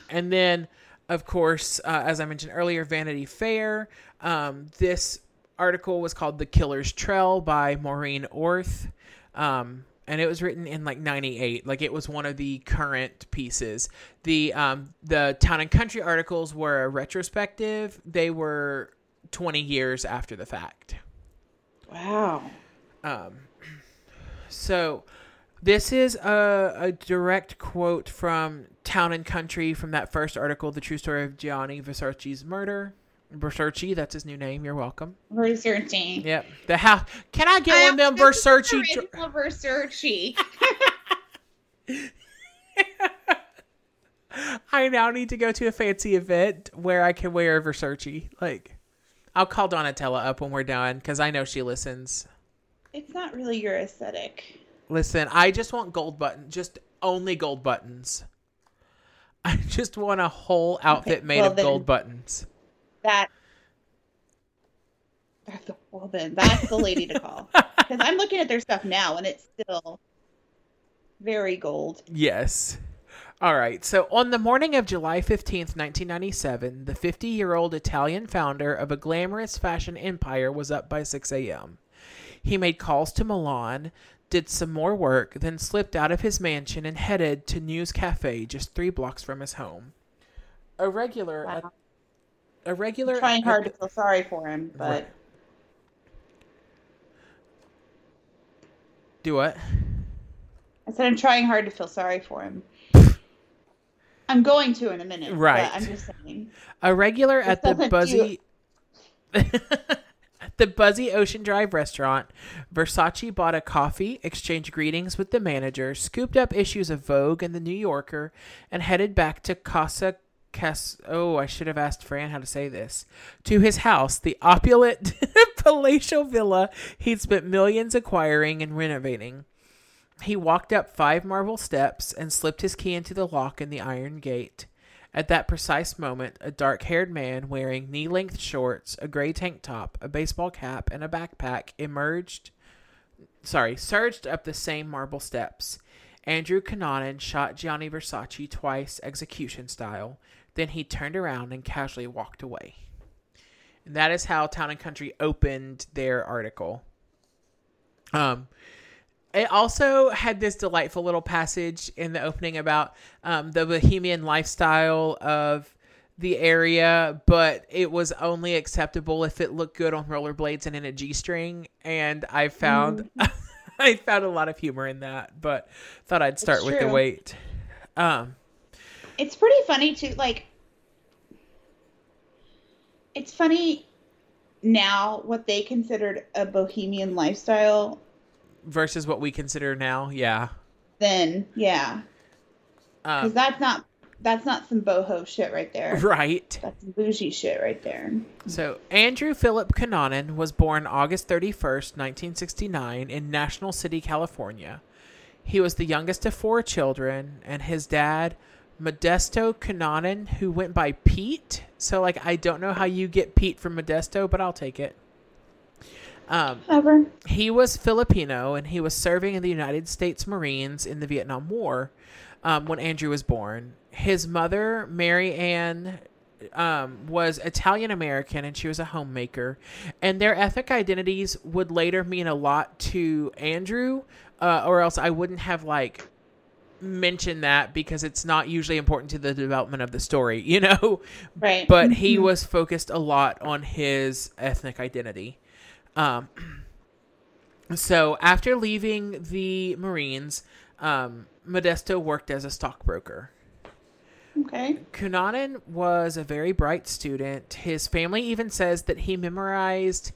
and then of course, uh, as I mentioned earlier, Vanity Fair. Um, this article was called "The Killer's Trail" by Maureen Orth. Um, and it was written in like 98 like it was one of the current pieces the um the town and country articles were a retrospective they were 20 years after the fact Wow. um, so this is a, a direct quote from Town and Country from that first article, The True Story of Gianni Versace's Murder. Versace, that's his new name. You're welcome. Versace. Yep. The house. Can I get I one of them also think Versace? it's dr- Versace. I now need to go to a fancy event where I can wear a Versace. Like, I'll call Donatella up when we're done because I know she listens. it's not really your aesthetic. Listen, I just want gold button, just only gold buttons. I just want a whole outfit made well of then- gold buttons. That. That's the, well then, that's the lady to call. Because I'm looking at their stuff now, and it's still very gold. Yes. All right. So on the morning of July 15th, 1997, the 50 year old Italian founder of a glamorous fashion empire was up by 6 a.m. He made calls to Milan, did some more work, then slipped out of his mansion and headed to News Cafe just three blocks from his home. A regular. Wow. A, a regular. trying hard to feel sorry for him, but Right. Do what? I said I'm trying hard to feel sorry for him. I'm going to in a minute. but Right. I'm just saying. A regular at the Buzzy the Buzzy Ocean Drive restaurant, Versace bought a coffee, exchanged greetings with the manager, scooped up issues of Vogue and the New Yorker, and headed back to Casa Cas oh, I should have asked Fran how to say this. To his house, the opulent palatial villa he'd spent millions acquiring and renovating. He walked up five marble steps and slipped his key into the lock in the iron gate. At that precise moment, a dark haired man wearing knee length shorts, a gray tank top, a baseball cap, and a backpack emerged, sorry, surged up the same marble steps. Andrew Cunanan shot Gianni Versace twice, execution style. Then he turned around and casually walked away. And that is how Town and Country opened their article. Um, it also had this delightful little passage in the opening about um, the bohemian lifestyle of the area, but it was only acceptable if it looked good on rollerblades and in a g-string. And I found I found a lot of humor in that, but thought I'd start It's with the weight. Um, It's pretty funny too. Like, it's funny now what they considered a bohemian lifestyle. Versus what we consider now, yeah. Then, yeah, because Um, that's not that's not some boho shit right there. right. That's some bougie shit right there. So, Andrew Philip Cunanan was born August 31st, 1969, in National City, California. He was the youngest of four children, and his dad, Modesto Cunanan, who went by Pete. So, like, I don't know how you get Pete from Modesto, but I'll take it. Um, Ever. he was Filipino and he was serving in the United States Marines in the Vietnam War um, when Andrew was born. His mother, Mary Ann, um, was Italian American and she was a homemaker. And their ethnic identities would later mean a lot to Andrew, uh, or else I wouldn't have like mentioned that because it's not usually important to the development of the story, you know? Right. but he was focused a lot on his ethnic identity. Um, so after leaving the Marines, um, Modesto worked as a stockbroker. okay. Cunanan was a very bright student. His family even says that he memorized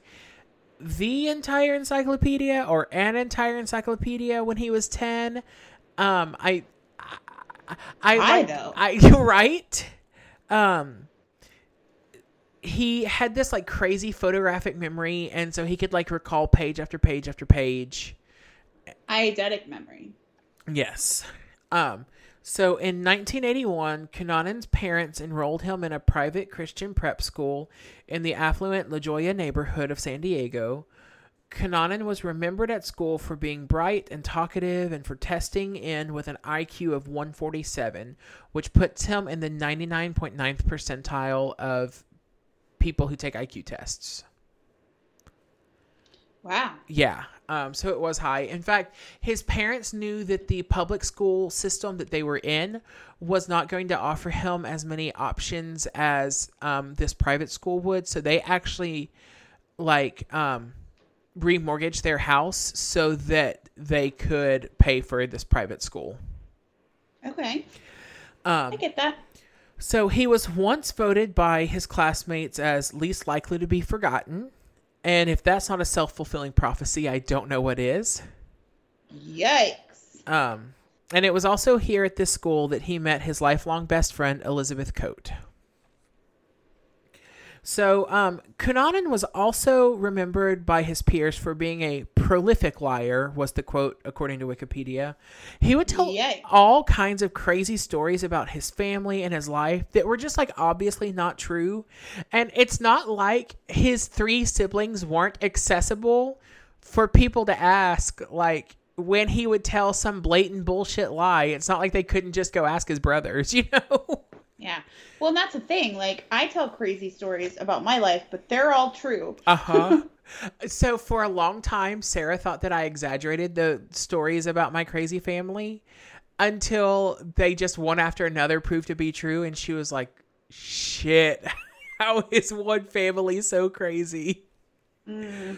the entire encyclopedia or an entire encyclopedia when he was 10. Um, I, I, I, I like- know. I, you're right. Um, he had this like crazy photographic memory, and so he could like recall page after page after page. Eidetic memory. Yes. Um, so in 1981, Cunanan's parents enrolled him in a private Christian prep school in the affluent La Jolla neighborhood of San Diego. Conanan was remembered at school for being bright and talkative and for testing in with an IQ of 147, which puts him in the 99.9th percentile of people who take IQ tests. Wow. Yeah. Um, so it was high. In fact, his parents knew that the public school system that they were in was not going to offer him as many options as um, this private school would. So they actually like um, remortgaged their house so that they could pay for this private school. Okay. Um, I get that. So he was once voted by his classmates as least likely to be forgotten. And if that's not a self fulfilling prophecy, I don't know what is. Yikes. Um, and it was also here at this school that he met his lifelong best friend, Elizabeth Coate. So, um, Cunanan was also remembered by his peers for being a prolific liar, was the quote according to Wikipedia. He would tell Yikes. all kinds of crazy stories about his family and his life that were just like obviously not true. And it's not like his three siblings weren't accessible for people to ask, like, when he would tell some blatant bullshit lie. It's not like they couldn't just go ask his brothers, you know? Yeah. Well, and that's the thing. Like, I tell crazy stories about my life, but they're all true. Uh huh. so for a long time, Sarah thought that I exaggerated the stories about my crazy family until they just one after another proved to be true, and she was like, "Shit, how is one family so crazy?" hmm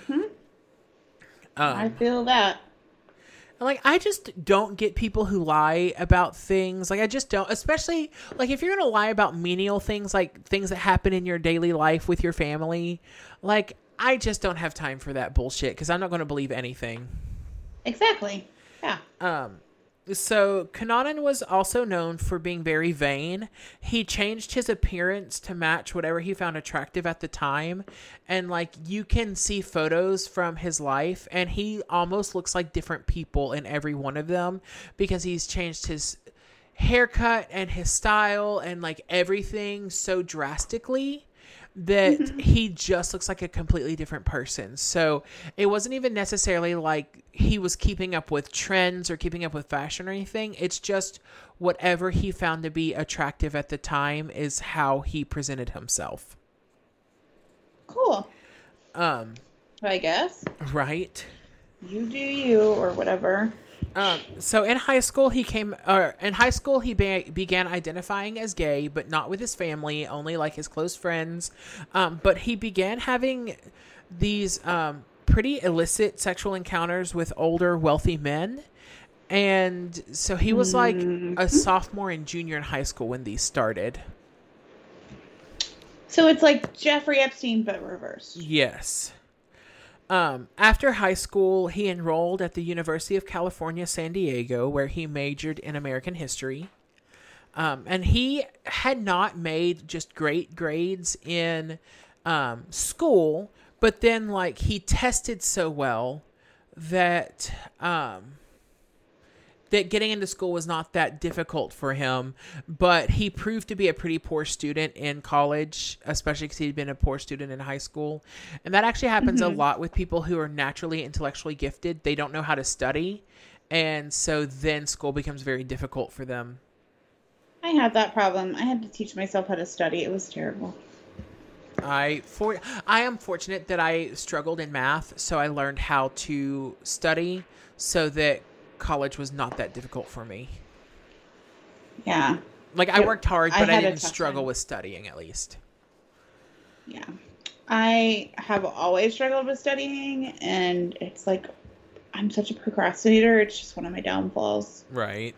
Um, I feel that. Like I just don't get people who lie about things. Like I just don't, especially like if you're gonna lie about menial things, like things that happen in your daily life with your family. Like I just don't have time for that bullshit because I'm not gonna believe anything. Exactly. Yeah. Um, so Cunanan was also known for being very vain. He changed his appearance to match whatever he found attractive at the time, and like you can see photos from his life, and he almost looks like different people in every one of them because he's changed his haircut and his style and like everything so drastically that he just looks like a completely different person. So it wasn't even necessarily like he was keeping up with trends or keeping up with fashion or anything. It's just whatever he found to be attractive at the time is how he presented himself. Cool. Um, I guess. right. You do you, or whatever. Um, so in high school, he came, or in high school, he be- began identifying as gay, but not with his family, only like his close friends. Um, but he began having these um, pretty illicit sexual encounters with older, wealthy men. And so he was like a sophomore and junior in high school when these started. So it's like Jeffrey Epstein, but reversed. Yes. Um, after high school, he enrolled at the University of California, San Diego, where he majored in American history. Um, and he had not made just great grades in um, school, but then, like, he tested so well that um, that getting into school was not that difficult for him, but he proved to be a pretty poor student in college, especially because he'd been a poor student in high school. And that actually happens a mm-hmm. lot with people who are naturally intellectually gifted. They don't know how to study, and so then school becomes very difficult for them. I had that problem. I had to teach myself how to study. It was terrible. I for I am fortunate that I struggled in math, so I learned how to study so that college was not that difficult for me. Yeah. Like I worked hard, but I, a didn't struggle time. with studying at least. Yeah. I have always struggled with studying, and it's like I'm such a procrastinator. It's just one of my downfalls. Right.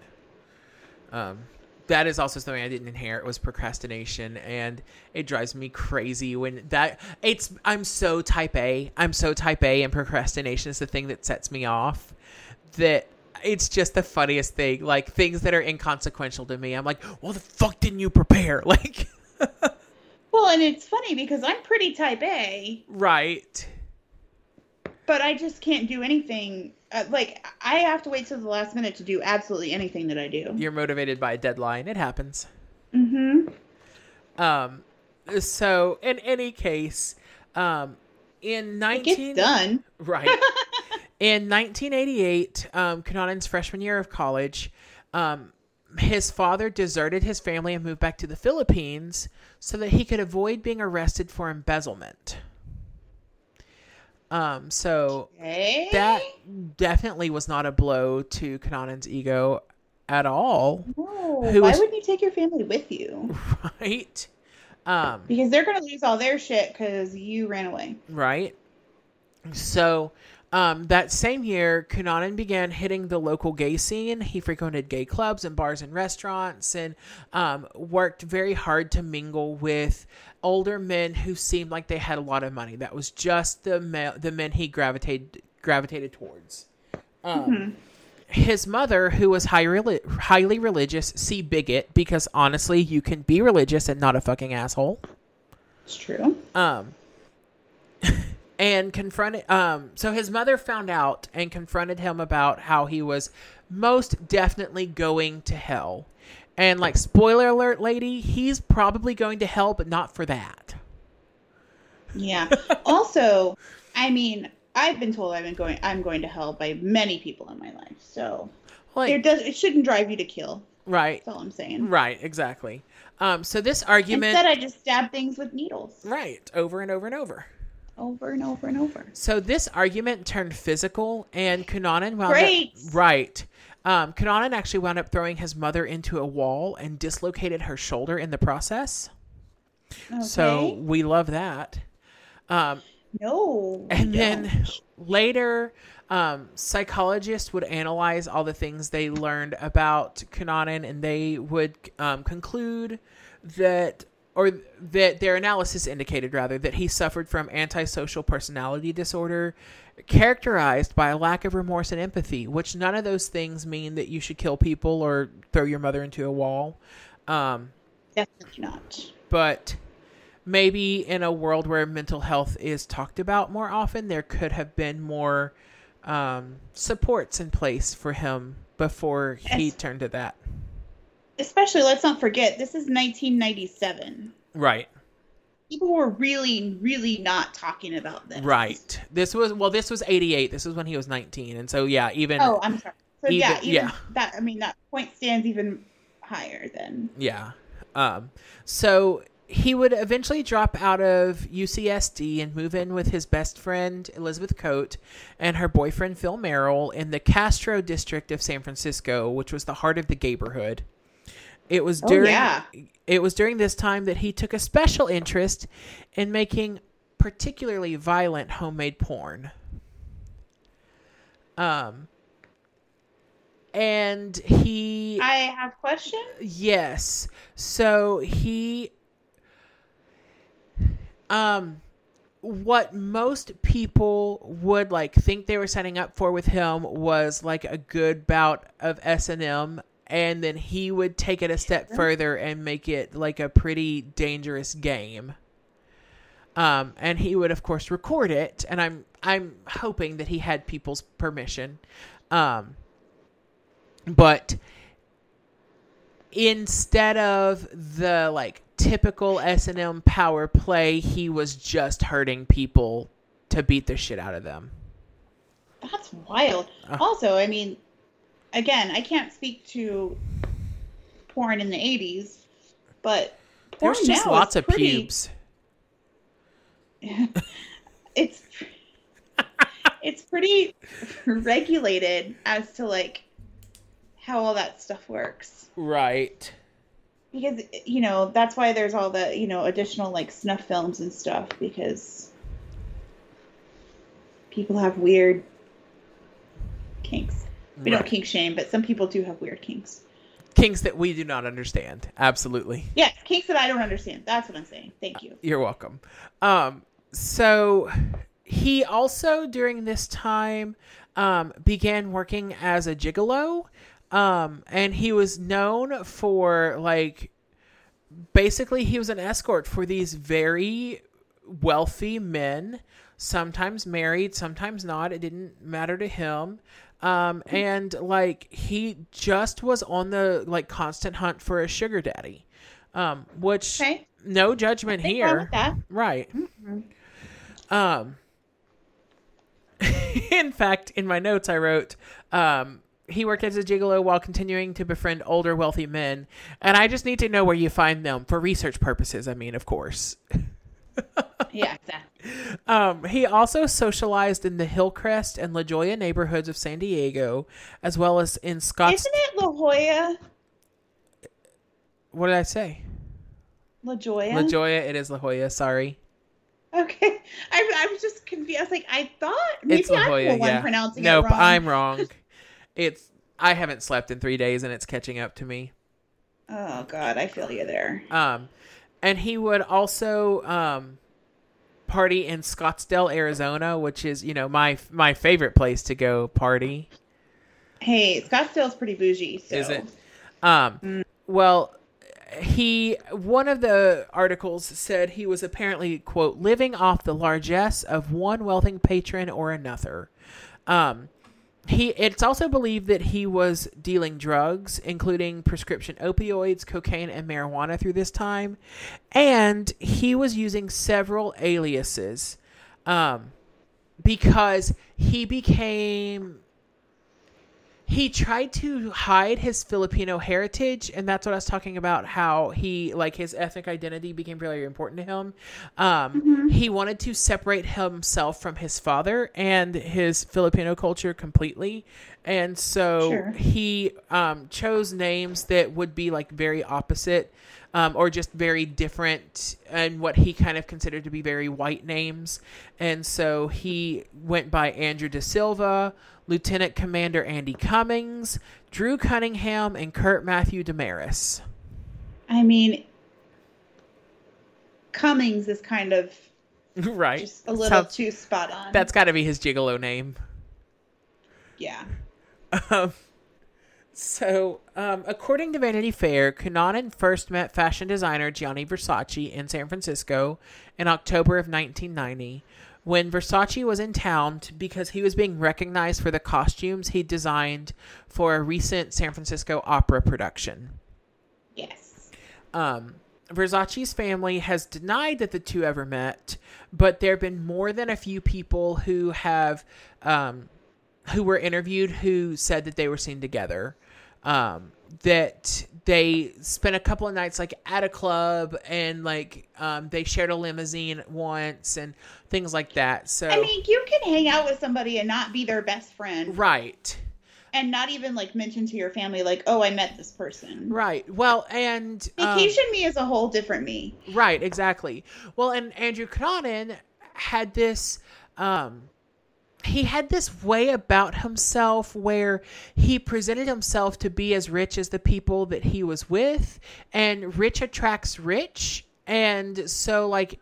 Um, that is also something I didn't inherit was procrastination, and it drives me crazy when that it's. I'm so type A. I'm so type A, and procrastination is the thing that sets me off. That it's just the funniest thing. Like things that are inconsequential to me. I'm like, well, the fuck didn't you prepare? Like, Well, and it's funny because I'm pretty type A, right. but I just can't do anything. Uh, like I have to wait till the last minute to do absolutely anything that I do. You're motivated by a deadline. It happens. Mm-hmm. Um, so in any case, um, in It nineteen done. right in 1988, um, freshman year of college, um, his father deserted his family and moved back to the Philippines so that he could avoid being arrested for embezzlement. Um, so Okay. that definitely was not a blow to Cunanan's ego at all, No. Why was- wouldn't you take your family with you? right? Um, Because they're gonna lose all their shit because you ran away. right? So, um, that same year, Cunanan began hitting the local gay scene. He frequented gay clubs and bars and restaurants and um, worked very hard to mingle with older men who seemed like they had a lot of money. That was just the the men he gravitated gravitated towards. Um, His mother, who was highly highly religious, see bigot because honestly, you can be religious and not a fucking asshole It's true. um and confronted um so his mother found out and confronted him about how he was most definitely going to hell and like spoiler alert lady he's probably going to hell but not for that Yeah. also, I mean, I've been told I've been going I'm going to hell by many people in my life. So it like does it shouldn't drive you to kill. right That's all I'm saying. right exactly um so this argument Instead I just stab things with needles. right over and over and over Over and over and over. So this argument turned physical, and Cunanan wound Great. up right. Um, Cunanan actually wound up throwing his mother into a wall and dislocated her shoulder in the process. Okay. So we love that. Um, no. and then don't. later, um, psychologists would analyze all the things they learned about Cunanan, and they would um, conclude that, or that their analysis indicated rather, that he suffered from antisocial personality disorder, characterized by a lack of remorse and empathy. Which none of those things mean that you should kill people or throw your mother into a wall. Um, definitely not. but maybe in a world where mental health is talked about more often, there could have been more um, supports in place for him before he turned to that. Especially let's not forget this is 1997. Right, People were really really not talking about this. right. This was well, this was '88. This was when he was 19, and so yeah, even Oh, I'm sorry. So yeah, Even- even yeah. that I mean that point stands even higher than Yeah. Um, so he would eventually drop out of UCSD and move in with his best friend Elizabeth Coate and her boyfriend Phil Merrill in the Castro district of San Francisco, which was the heart of the neighborhood. It was Oh, during yeah. it was during this time that he took a special interest in making particularly violent homemade porn. Um and he I have questions. Yes. So he um what most people would like think they were signing up for with him was like a good bout of S&M and then he would take it a step further and make it like a pretty dangerous game. Um and he would of course record it and I'm I'm hoping that he had people's permission. Um but instead of the like typical S&M power play, he was just hurting people to beat the shit out of them. That's wild. Uh. Also, I mean, again, I can't speak to porn in the 80s, but porn There's just now lots of pretty, pubes. it's it's pretty regulated as to like how all that stuff works. Right. Because you know, that's why there's all the, you know, additional like snuff films and stuff because people have weird kinks. We don't kink shame, but some people do have weird kinks. Kinks that we do not understand. Absolutely. Yes, kinks that I don't understand. That's what I'm saying. Thank you. You're welcome. Um, so he also during this time um, began working as a gigolo, um, and he was known for like basically he was an escort for these very wealthy men, sometimes married, sometimes not. It didn't matter to him. Um, and like he just was on the like constant hunt for a sugar daddy. Um, which Okay. no judgment here. Right. Um in fact, in my notes I wrote um he worked as a gigolo while continuing to befriend older wealthy men, and I just need to know where you find them for research purposes, I mean, of course. Yeah, exactly. Um, he also socialized in the Hillcrest and La Jolla neighborhoods of San Diego, as well as in Scotts. Isn't it La Jolla? What did I say? La Jolla? La Jolla. It is La Jolla. Sorry. Okay, I, I was just confused. I was like, I thought maybe it's I'm La Jolla, the one yeah. pronouncing nope, it wrong. Nope, I'm wrong. It's I haven't slept in three days and it's catching up to me. Oh God, I feel you there. Um, and he would also um party in Scottsdale, Arizona, which is you know my my favorite place to go party. Hey, Scottsdale's pretty bougie. So. Is it? Um, well, he one of the articles said he was apparently quote living off the largesse of one wealthy patron or another. Um, he it's also believed that he was dealing drugs, including prescription opioids, cocaine, and marijuana through this time, and he was using several aliases, um, because he became he tried to hide his Filipino heritage, and that's what I was talking about. How he like his ethnic identity became very important to him. Um, He wanted to separate himself from his father and his Filipino culture completely, and so Sure. he um, chose names that would be like very opposite. Um, or just very different and what he kind of considered to be very white names. And so he went by Andrew De Silva, Lieutenant Commander Andy Cummings, Drew Cunningham, and Kurt Matthew Damaris. I mean, Cummings is kind of right. just a little Sounds- too spot on. that's got to be his gigolo name. yeah. Um, so, um, according to Vanity Fair, Cunanan first met fashion designer Gianni Versace in San Francisco in October of 1990 when Versace was in town because he was being recognized for the costumes he designed for a recent San Francisco opera production. Yes. Um, Versace's family has denied that the two ever met, but there have been more than a few people who have, um, who were interviewed who said that they were seen together. Um, that they spent a couple of nights like at a club and like um, they shared a limousine once and things like that. So I mean, you can hang out with somebody and not be their best friend, right, and not even like mention to your family, like, "Oh, I met this person." right. Well, and um, Vacation me is a whole different me. Right, exactly. Well, and Andrew Cunanan had this um he had this way about himself where he presented himself to be as rich as the people that he was with and rich attracts rich and so like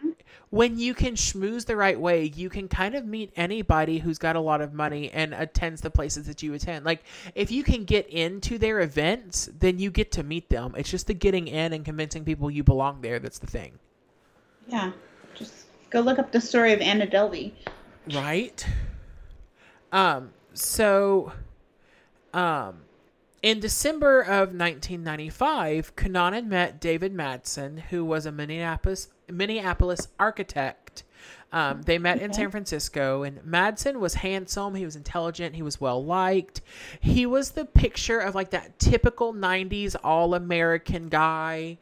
when you can schmooze the right way you can kind of meet anybody who's got a lot of money and attends the places that you attend like if you can get into their events then you get to meet them it's just the getting in and convincing people you belong there that's the thing Yeah. Just go look up the story of Anna Delvey. Right. Um, so, um, in December of 1995, Cunanan met David Madsen, who was a Minneapolis Minneapolis architect. Um, they met in San Francisco, and Madsen was handsome. He was intelligent. He was well liked. He was the picture of like that typical '90s all American guy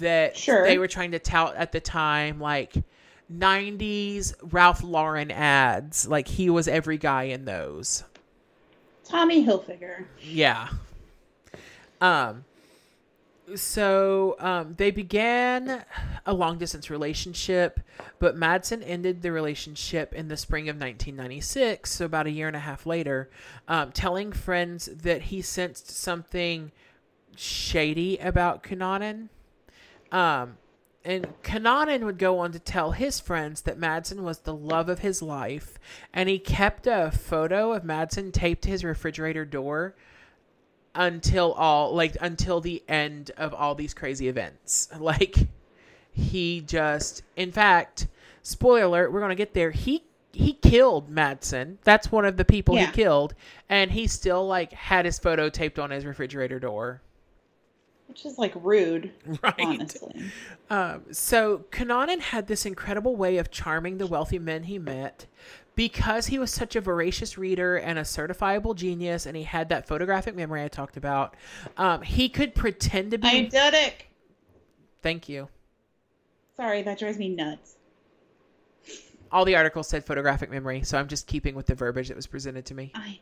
that Sure. they were trying to tout at the time, like 90s Ralph Lauren ads. Like he was every guy in those. Tommy Hilfiger. Yeah. Um so um they began a long distance relationship, but Madsen ended the relationship in the spring of 1996, so about a year and a half later, um, telling friends that he sensed something shady about Cunanan. Um and Cunanan would go on to tell his friends that Madsen was the love of his life, and he kept a photo of Madsen taped to his refrigerator door until all like until the end of all these crazy events. Like he just in fact, spoiler alert, we're gonna get there. He he killed Madsen. That's one of the people Yeah. he killed, and he still like had his photo taped on his refrigerator door. Which is like rude, Right. honestly. Um, so Cunanan had this incredible way of charming the wealthy men he met because he was such a voracious reader and a certifiable genius, and he had that photographic memory I talked about. Um, he could pretend to be. Eidetic. Thank you. Sorry, that drives me nuts. All the articles said photographic memory, so I'm just keeping with the verbiage that was presented to me. I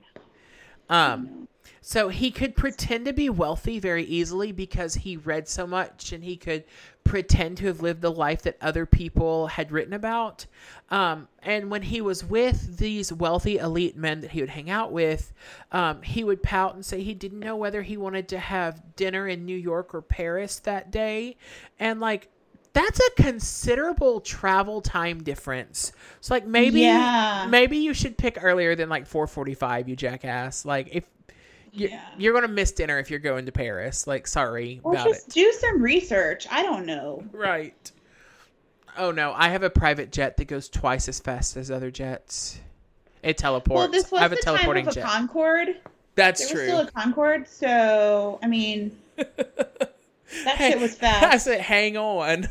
Um, so he could pretend to be wealthy very easily because he read so much and he could pretend to have lived the life that other people had written about. Um, and when he was with these wealthy elite men that he would hang out with, um, he would pout and say he didn't know whether he wanted to have dinner in New York or Paris that day. And like, that's a considerable travel time difference. So like maybe Yeah. maybe you should pick earlier than like 4:45 you jackass. Like if you, Yeah. you're going to miss dinner if you're going to Paris. Like sorry Or just it. do some research. I don't know. Right. Oh no, I have a private jet that goes twice as fast as other jets. It teleports. Well, this I have was a the time teleporting of a jet. Concorde. That's There true. was still a Concorde, so I mean, that shit was I fast. said, hang on.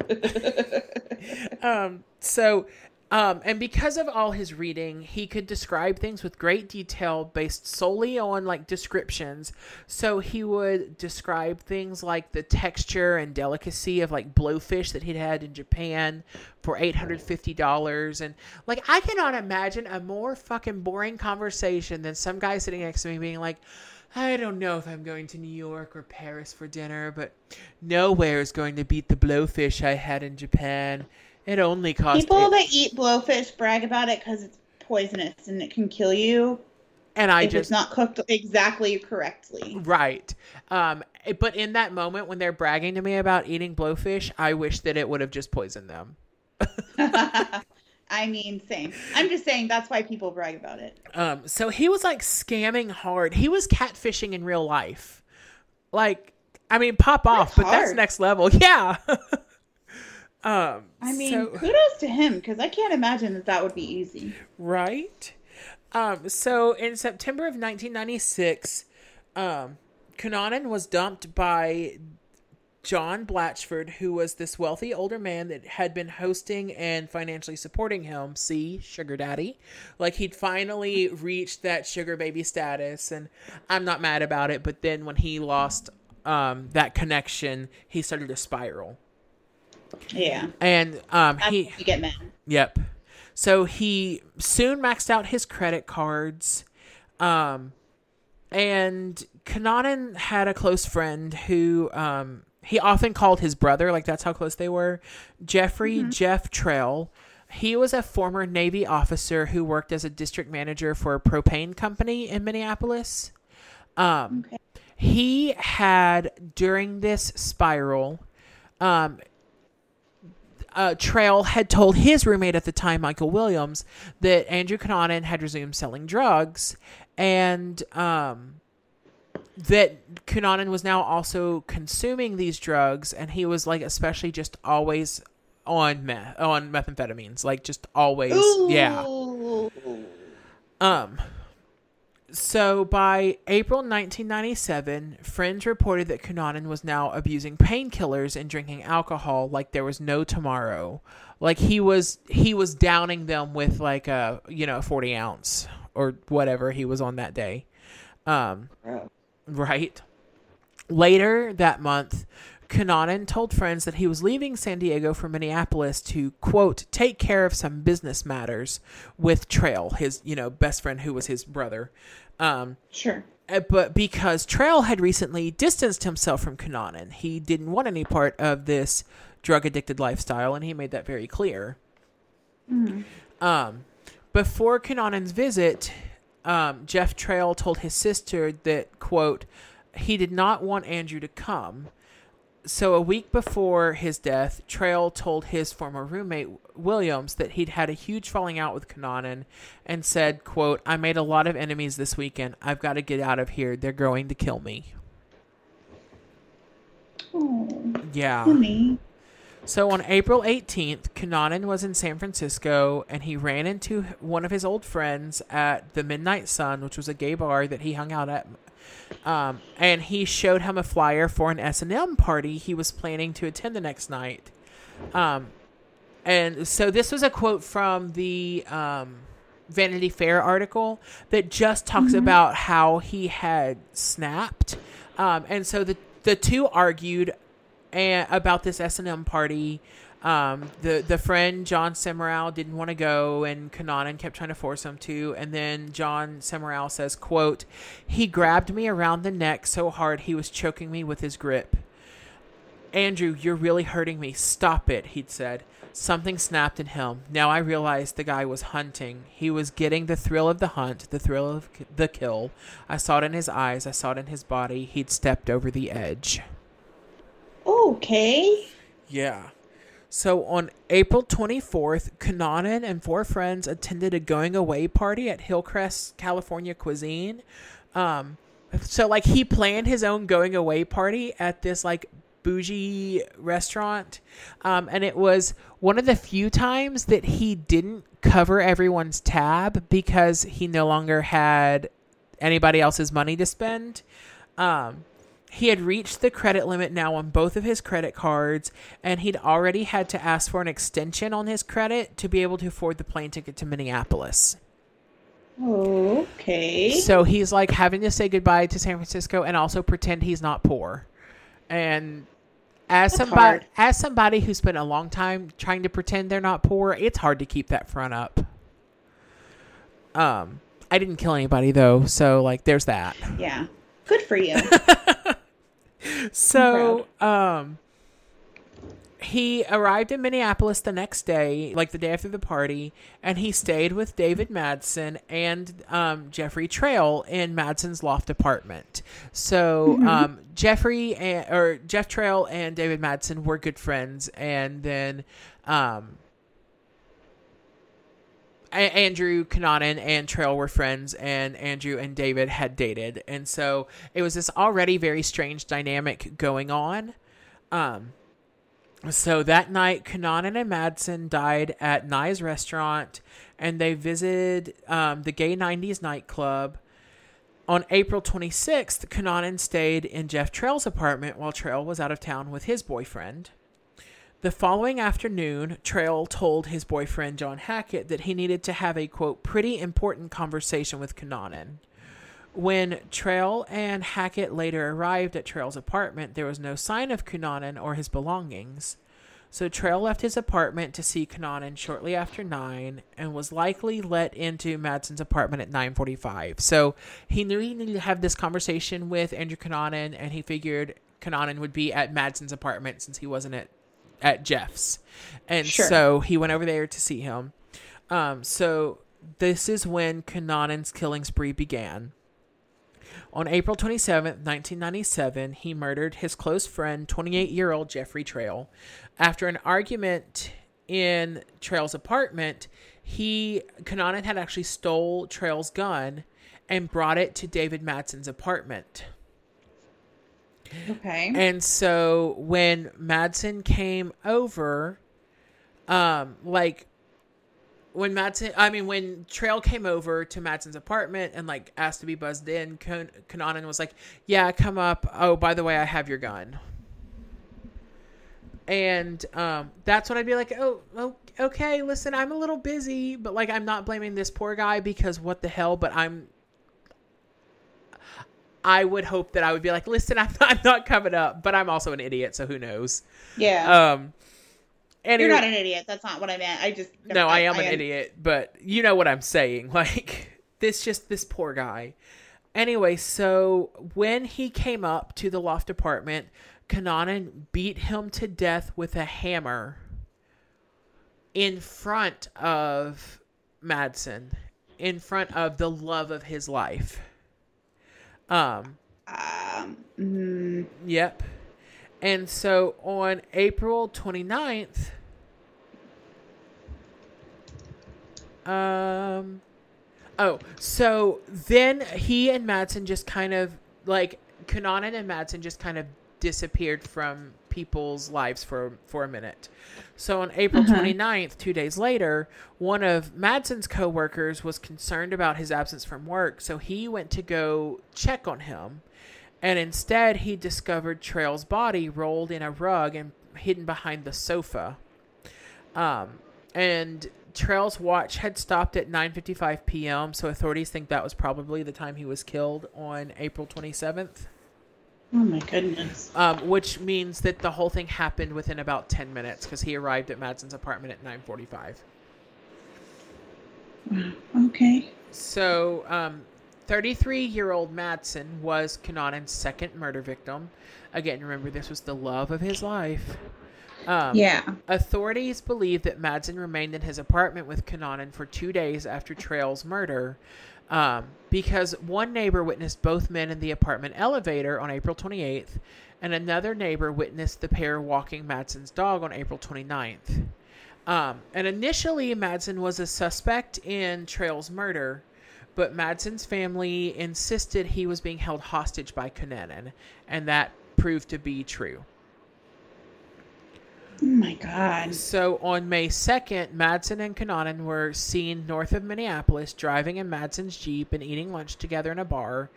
um, so, um, and because of all his reading, he could describe things with great detail based solely on like descriptions. So he would describe things like the texture and delicacy of like blowfish that he'd had in Japan for $850. And like, I cannot imagine a more fucking boring conversation than some guy sitting next to me being like, I don't know if I'm going to New York or Paris for dinner, but nowhere is going to beat the blowfish I had in Japan. It only cost People that eat blowfish brag about it because it's poisonous and it can kill you and I if just it's not cooked exactly correctly. right. Um, but in that moment when they're bragging to me about eating blowfish, I wish that it would have just poisoned them. I mean, same. I'm just saying that's why people brag about it. Um, so he was like scamming hard. He was catfishing in real life. Like, I mean, pop off, That's but that's next level. Yeah. um, I mean, so- kudos to him because I can't imagine that that would be easy. Right. Um, so in September of 1996, um, Cunanan was dumped by John Blatchford, who was this wealthy older man that had been hosting and financially supporting him. See, sugar daddy. Like he'd finally reached that sugar baby status, and I'm not mad about it. But then when he lost um, that connection, he started to spiral. Yeah, And um, he you get mad. Yep. So he soon maxed out his credit cards. Um, and Cunanan had a close friend who um, he often called his brother, like that's how close they were. Jeffrey Jeff Trail. He was a former Navy officer who worked as a district manager for a propane company in Minneapolis. Um, Okay. He had, during this spiral, um, uh, Trail had told his roommate at the time, Michael Williams, that Andrew Cunanan had resumed selling drugs, and um, that Cunanan was now also consuming these drugs, and he was like, especially just always on meth, on methamphetamines, like just always, yeah. Um. So by April 1997, friends reported that Cunanan was now abusing painkillers and drinking alcohol like there was no tomorrow. Like he was he was downing them with like a you know 40 ounce or whatever he was on that day. Um. Right. Later that month, Cunanan told friends that he was leaving San Diego for Minneapolis to quote take care of some business matters with Trail, his you know best friend who was his brother. Um, Sure. uh, but because Trail had recently distanced himself from Cunanan, he didn't want any part of this drug addicted lifestyle, and he made that very clear. Hmm. Um, before Cunanan's visit, um, Jeff Trail told his sister that, quote, he did not want Andrew to come. So a week before his death, Trail told his former roommate Williams that he'd had a huge falling out with Cunanan and said, quote, I made a lot of enemies this weekend. I've got to get out of here. They're going to kill me. Oh, Yeah. So on April 18th, Cunanan was in San Francisco and he ran into one of his old friends at the Midnight Sun, which was a gay bar that he hung out at. Um, and he showed him a flyer for an S&M party he was planning to attend the next night. Um, and so this was a quote from the um, Vanity Fair article that just talks about how he had snapped. Um, and so the the two argued and about this S and M party, Um, the the friend John Semiral didn't want to go, and Cunanan kept trying to force him to. And then John Semiral says, "quote He grabbed me around the neck so hard he was choking me with his grip. Andrew, you're really hurting me. Stop it," he'd said. Something snapped in him. Now I realized the guy was hunting. He was getting the thrill of the hunt, the thrill of the kill. I saw it in his eyes. I saw it in his body. He'd stepped over the edge. Okay. Yeah. So on April 24th, Cunanan and four friends attended a going away party at Hillcrest California Cuisine. Um, so like he planned his own going away party at this like bougie restaurant, um, and it was one of the few times that he didn't cover everyone's tab because he no longer had anybody else's money to spend. Um, he had reached the credit limit now on both of his credit cards, and he'd already had to ask for an extension on his credit to be able to afford the plane ticket to Minneapolis. Okay. So he's like having to say goodbye to San Francisco and also pretend he's not poor. And as That's somebody hard. as somebody who spent a long time trying to pretend they're not poor, it's hard to keep that front up. Um, I didn't kill anybody though, so like there's that. Yeah. Good for you. So, um, he arrived in Minneapolis the next day, like the day after the party, and he stayed with David Madsen and um, Jeffrey Trail in Madsen's loft apartment. So, um, Jeffrey and, or Jeff Trail and David Madsen were good friends, and then um, A- Andrew Cunanan and Trail were friends, and Andrew and David had dated, and so it was this already very strange dynamic going on. Um, so that night, Cunanan and Madsen died at Nye's restaurant, and they visited um, the Gay 90s nightclub. On April 26th, Cunanan stayed in Jeff Trail's apartment while Trail was out of town with his boyfriend. The following afternoon, Trail told his boyfriend John Hackett that he needed to have a quote pretty important conversation with Cunanan. When Trail and Hackett later arrived at Trail's apartment, there was no sign of Cunanan or his belongings. So Trail left his apartment to see Cunanan shortly after 9 and was likely let into Madsen's apartment at 9:45. So he knew he needed to have this conversation with Andrew Cunanan and he figured Cunanan would be at Madsen's apartment since he wasn't at at Jeff's. And Sure. so he went over there to see him. Um, so this is when Cunanan's killing spree began. On April 27th, 1997, he murdered his close friend, 28 year old Jeffrey Trail. After an argument in Trail's apartment, he Cunanan had actually stole Trail's gun and brought it to David Madsen's apartment. Okay. And so when Madsen came over, um, like when Madsen, I mean, when Trail came over to Madsen's apartment and like asked to be buzzed in, Cunanan was like, "Yeah, come up. Oh, by the way, I have your gun." And um, that's when I'd be like, "Oh, oh, okay. Listen, I'm a little busy, but like, I'm not blaming this poor guy because what the hell? But I'm I would hope that I would be like, listen, I'm not, I'm not coming up, but I'm also an idiot, so who knows? yeah. Um, anyway, You're not an idiot. That's not what I meant. I just no, I, am an un- idiot, but you know what I'm saying. Like this, just this poor guy. Anyway, so when he came up to the loft apartment, Cunanan beat him to death with a hammer in front of Madsen, in front of the love of his life. Um, Um, mm, Yep. And so on April 29th, um, oh, so then he and Madsen just kind of like Cunanan and Madsen just kind of disappeared from people's lives for for a minute. So on April Uh-huh. 29th, 2 days later, one of Madsen's coworkers was concerned about his absence from work, so he went to go check on him. And instead, he discovered Trail's body rolled in a rug and hidden behind the sofa. Um, and Trail's watch had stopped at 9:55 p.m., so authorities think that was probably the time he was killed on April 27th. Oh my goodness. um, which means that the whole thing happened within about 10 minutes because he arrived at Madsen's apartment at 9:45. Okay. So, um, 33-year-old Madsen was Cunanan's second murder victim. Again, remember this was the love of his life. Um, Yeah. Authorities believe that Madsen remained in his apartment with Cunanan for two days after Trail's murder um, because one neighbor witnessed both men in the apartment elevator on April 28th, and another neighbor witnessed the pair walking Madsen's dog on April 29th. Um, and initially, Madsen was a suspect in Trail's murder, but Madsen's family insisted he was being held hostage by Cunanan, and that proved to be true. Oh my god. So on May 2nd, Madsen and Cunanan were seen north of Minneapolis driving in Madsen's Jeep and eating lunch together in a bar.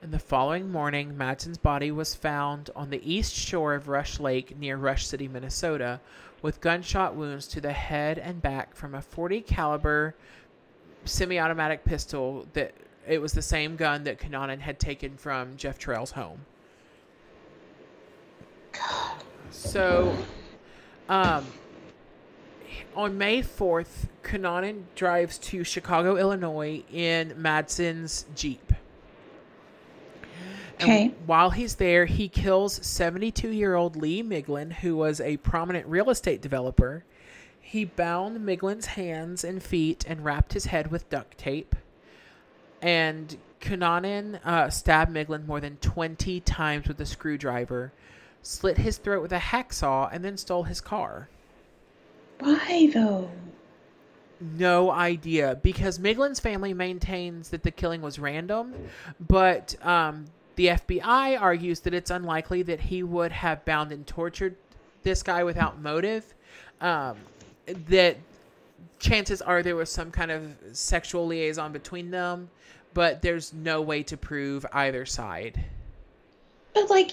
And the following morning, Madsen's body was found on the east shore of Rush Lake near Rush City, Minnesota, with gunshot wounds to the head and back from a 40 caliber semi-automatic pistol that it was the same gun that Cunanan had taken from Jeff Trail's home. God. So um, on May 4th, Cunanan drives to Chicago, Illinois in Madsen's Jeep. And Okay. while he's there, he kills 72 year old Lee Miglin, who was a prominent real estate developer. He bound Miglin's hands and feet and wrapped his head with duct tape. And Cunanan uh, stabbed Miglin more than 20 times with a screwdriver, slit his throat with a hacksaw, and then stole his car. Why though? No idea because Miglin's family maintains that the killing was random, but um, the FBI argues that it's unlikely that he would have bound and tortured this guy without motive. Um, that chances are there was some kind of sexual liaison between them, but there's no way to prove either side. But like,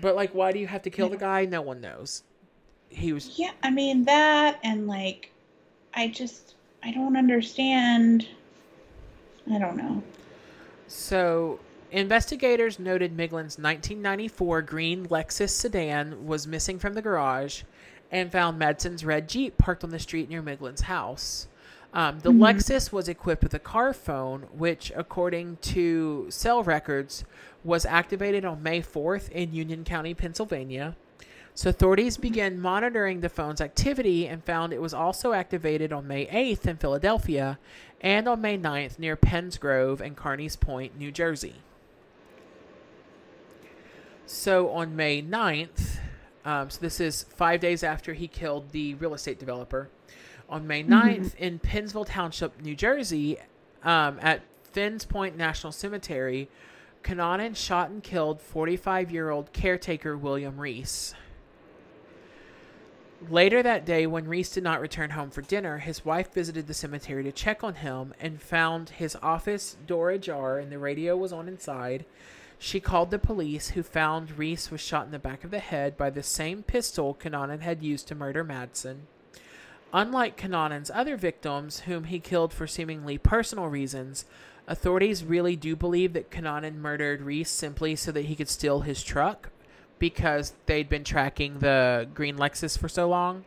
But like, why do you have to kill the guy? No one knows. He was yeah, I mean that and like I just I don't understand. I don't know. So, investigators noted Miglin's 1994 green Lexus sedan was missing from the garage and found Madsen's red Jeep parked on the street near Miglin's house. Um, the Lexus was equipped with a car phone, which, according to cell records, was activated on May 4th in Union County, Pennsylvania. So authorities began monitoring the phone's activity and found it was also activated on May 8th in Philadelphia and on May 9th near Penns Grove and Carneys Point, New Jersey. So on May 9th, um, so this is five days after he killed the real estate developer, on May 9th in Pennsville Township, New Jersey, um, at Finns Point National Cemetery, Cunanan shot and killed 45 year old caretaker William Reese. Later that day, when Reese did not return home for dinner, his wife visited the cemetery to check on him and found his office door ajar and the radio was on inside. She called the police, who found Reese was shot in the back of the head by the same pistol Cunanan had used to murder Madsen. Unlike Cunanan's other victims, whom he killed for seemingly personal reasons, authorities really do believe that Cunanan murdered Reese simply so that he could steal his truck because they'd been tracking the green Lexus for so long.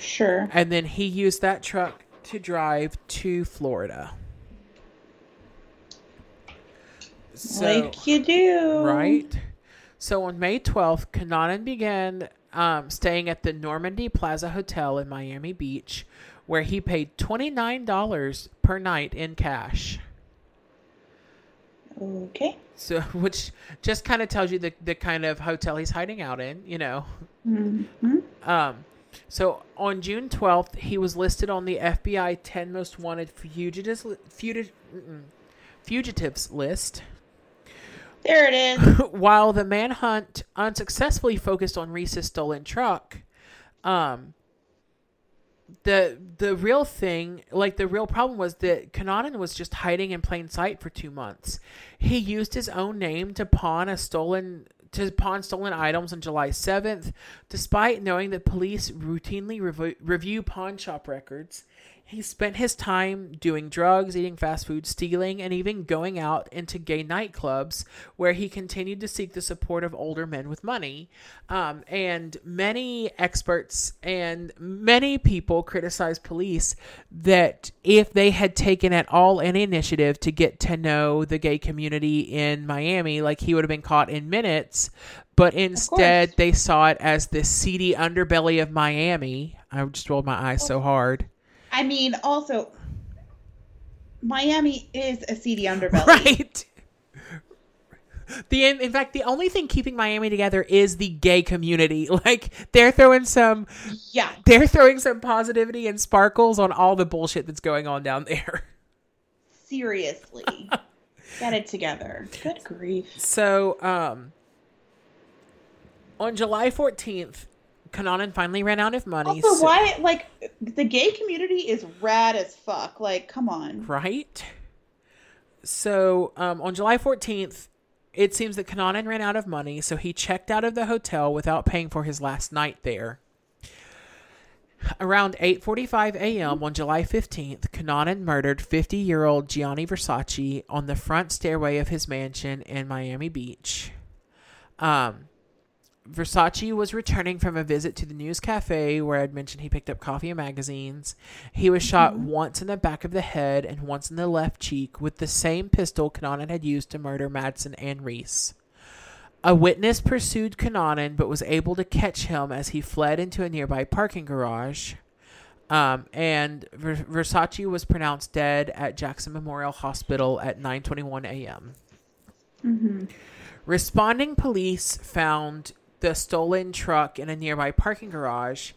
Sure. And then he used that truck to drive to Florida. So, like you do. right? So on May 12th, Cunanan began um, staying at the Normandy Plaza Hotel in Miami Beach, where he paid $29 per night in cash. Okay. So, which just kind of tells you the, the kind of hotel he's hiding out in, you know. hmm Um, so on June 12th, he was listed on the FBI 10 most wanted fugitives, fugi- mm-mm, fugitives list. There it is. While the manhunt unsuccessfully focused on Reese's stolen truck, um, the the real thing, like the real problem, was that Cunanan was just hiding in plain sight for two months. He used his own name to pawn a stolen to pawn stolen items on July seventh, despite knowing that police routinely rev- review pawn shop records. He spent his time doing drugs, eating fast food, stealing, and even going out into gay nightclubs where he continued to seek the support of older men with money. Um, and many experts and many people criticized police that if they had taken at all any initiative to get to know the gay community in Miami, like he would have been caught in minutes. But instead, they saw it as the seedy underbelly of Miami. I just rolled my eyes so hard. I mean, also, Miami is a seedy underbelly. Right. The in, fact, the only thing keeping Miami together is the gay community. Like they're throwing some, Yeah. they're throwing some positivity and sparkles on all the bullshit that's going on down there. Seriously. Get it together. Good grief. So, um, on July fourteenth, Cunanan finally ran out of money. Also, so- why, like, the gay community is rad as fuck. Like, come on. Right. So um, on July 14th, it seems that Cunanan ran out of money, so he checked out of the hotel without paying for his last night there. Around 8:45 a.m. on July 15th, Cunanan murdered 50-year-old Gianni Versace on the front stairway of his mansion in Miami Beach. Um, Versace was returning from a visit to the news cafe where I'd mentioned he picked up coffee and magazines. He was shot once in the back of the head and once in the left cheek with the same pistol Cunanan had used to murder Madsen and Reese. A witness pursued Cunanan but was able to catch him as he fled into a nearby parking garage. Um, and Ver- Versace was pronounced dead at Jackson Memorial Hospital at 9:21 a.m. Responding police found the stolen truck in a nearby parking garage,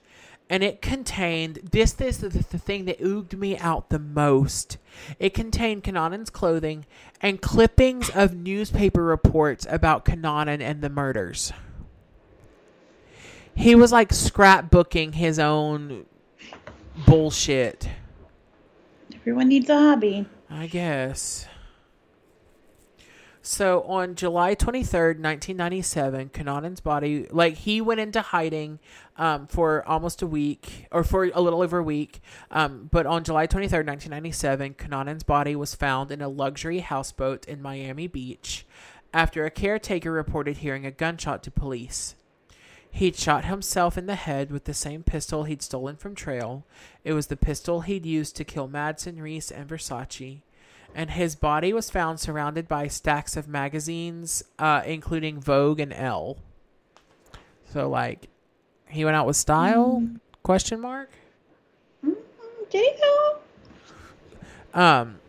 and it contained this. This is the thing that ooged me out the most. It contained Cunanan's clothing and clippings of newspaper reports about Cunanan and the murders. He was like scrapbooking his own bullshit. Everyone needs a hobby. I guess. So on July 23rd, 1997, Cunanan's body, like he went into hiding um, for almost a week or for a little over a week. Um, but on July 23rd, 1997, Cunanan's body was found in a luxury houseboat in Miami Beach after a caretaker reported hearing a gunshot to police. He'd shot himself in the head with the same pistol he'd stolen from Trail. It was the pistol he'd used to kill Madsen, Reese, and Versace. And his body was found surrounded by stacks of magazines, uh, including Vogue and Elle. So, like, he went out with style? Question mark. Mm, Did he? Um,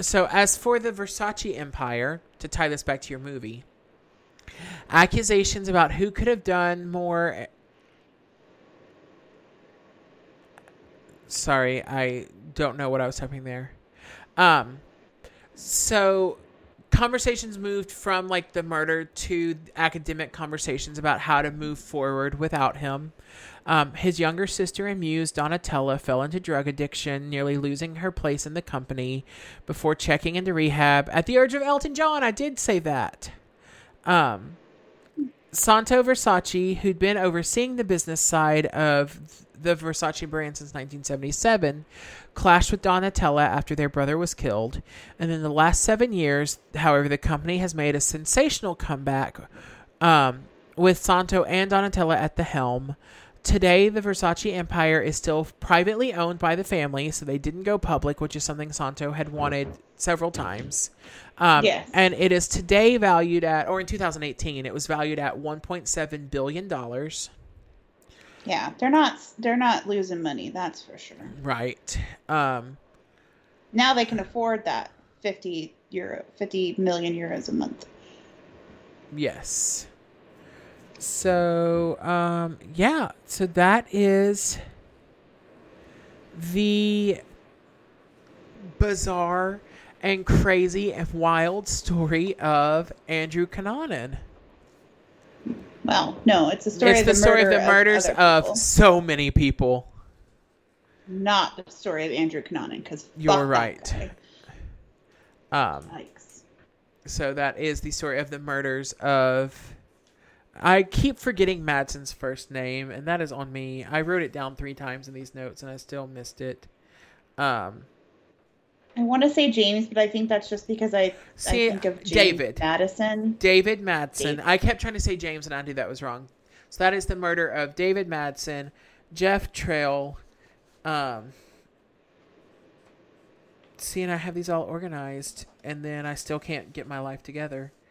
so as for the Versace empire, to tie this back to your movie, accusations about who could have done more. Sorry, I don't know what I was typing there. Um, so conversations moved from like the murder to academic conversations about how to move forward without him. Um, his younger sister and muse, Donatella, fell into drug addiction, nearly losing her place in the company before checking into rehab at the urge of Elton John. I did say that. Um, Santo Versace, who'd been overseeing the business side of the Versace brand since 1977, clashed with Donatella after their brother was killed. And in the last seven years, however, the company has made a sensational comeback um, with Santo and Donatella at the helm. Today, the Versace empire is still privately owned by the family, so they didn't go public, which is something Santo had wanted several times. Um, Yes. And it is today valued at, or in 2018, it was valued at 1.7 billion dollars. Yeah, they're not. They're not losing money. That's for sure. Right. Um, Now they can afford that fifty euro, fifty million euros a month. yes. So, um, yeah. So that is the bizarre and crazy and wild story of Andrew Cunanan. Well, no, it's the story it's of the, the, story of the murders other of so many people. not the story of Andrew Cunanan. Because You're right. Um, Yikes. so that is the story of the murders of. I keep forgetting Madsen's first name, and that is on me. I wrote it down three times in these notes, and I still missed it. Um, I want to say James, but I think that's just because I, See, I think of James David. Madison. David Madsen. David. I kept trying to say James, and I knew that was wrong. So that is the murder of David Madsen, Jeff Trail. Um, see, and I have these all organized, and then I still can't get my life together.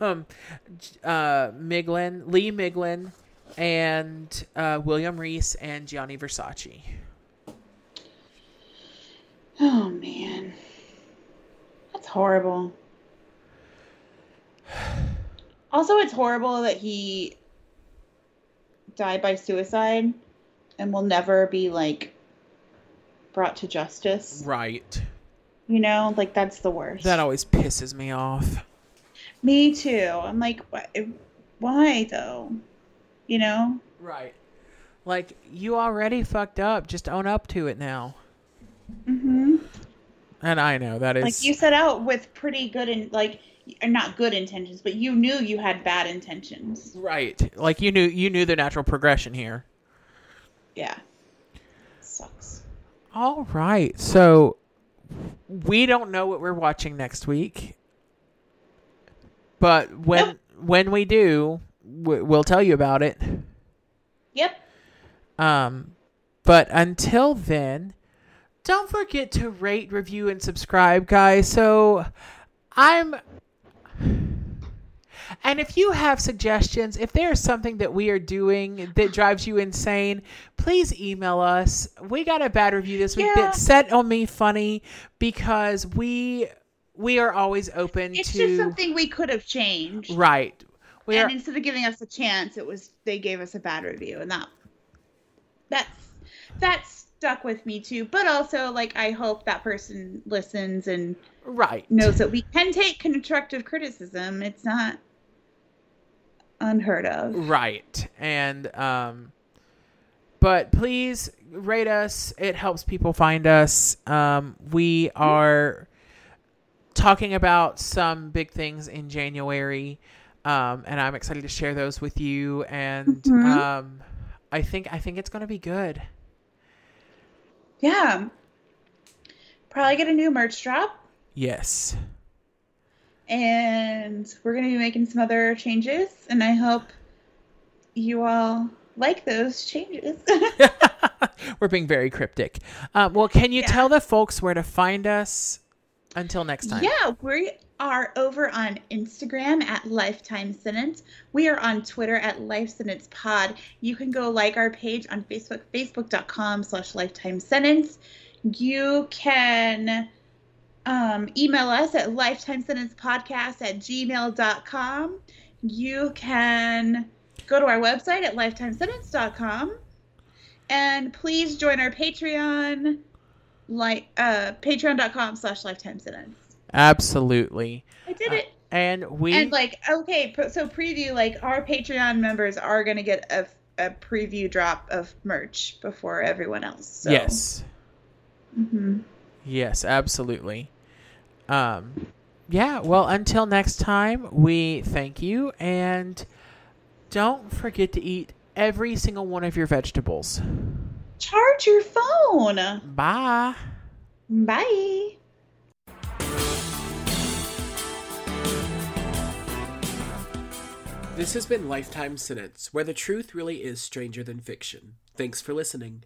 Um, uh, Miglin, Lee Miglin, and uh, William Reese and Gianni Versace. Oh man, that's horrible. Also, it's horrible that he died by suicide and will never be like brought to justice. Right. You know, like that's the worst. That always pisses me off. Me too. I'm like, why, though? You know? Right. Like you already fucked up. Just own up to it now. hmm And I know that is Like you set out with pretty good and like, not good intentions, but you knew you had bad intentions. right. Like you knew you knew the natural progression here. Yeah. Sucks. All right. So we don't know what we're watching next week. But when Nope. when we do, we'll tell you about it. Yep. Um but until then, don't forget to rate, review and subscribe, guys. So I'm and if you have suggestions, if there's something that we are doing that drives you insane, please email us. We got a bad review this week Yeah. that set on me funny because we we are always open It's to just something we could have changed. right. We and are instead of giving us a chance, it was they gave us a bad review, and that that's that stuck with me too. But also, like, I hope that person listens and right. knows that we can take constructive criticism. It's not unheard of. Right. And um but please rate us. It helps people find us. Um we are talking about some big things in January. Um and I'm excited to share those with you and Mhm. um I think I think it's going to be good. Yeah. Probably get a new merch drop, Yes. and we're gonna be making some other changes, and I hope you all like those changes. We're being very cryptic. Um, well, can you Yeah. tell the folks where to find us until next time? Yeah, we are over on Instagram at Lifetime Sentence. We are on Twitter at Life Sentence Pod. You can go like our page on Facebook, facebook.com slash lifetime sentence. You can um, email us at lifetimesentencepodcast at gmail.com. You can go to our website at lifetimesentence.com. And please join our Patreon, like uh, patreon.com slash lifetime sentence. Absolutely. I did Uh, it. And we and like, okay, so preview, like, our Patreon members are going to get a, a preview drop of merch before everyone else. So. yes. hmm Yes, absolutely. Um yeah, well until next time, we thank you and don't forget to eat every single one of your vegetables. Charge your phone. Bye. Bye. This has been Lifetime Sentence, where the truth really is stranger than fiction. Thanks for listening.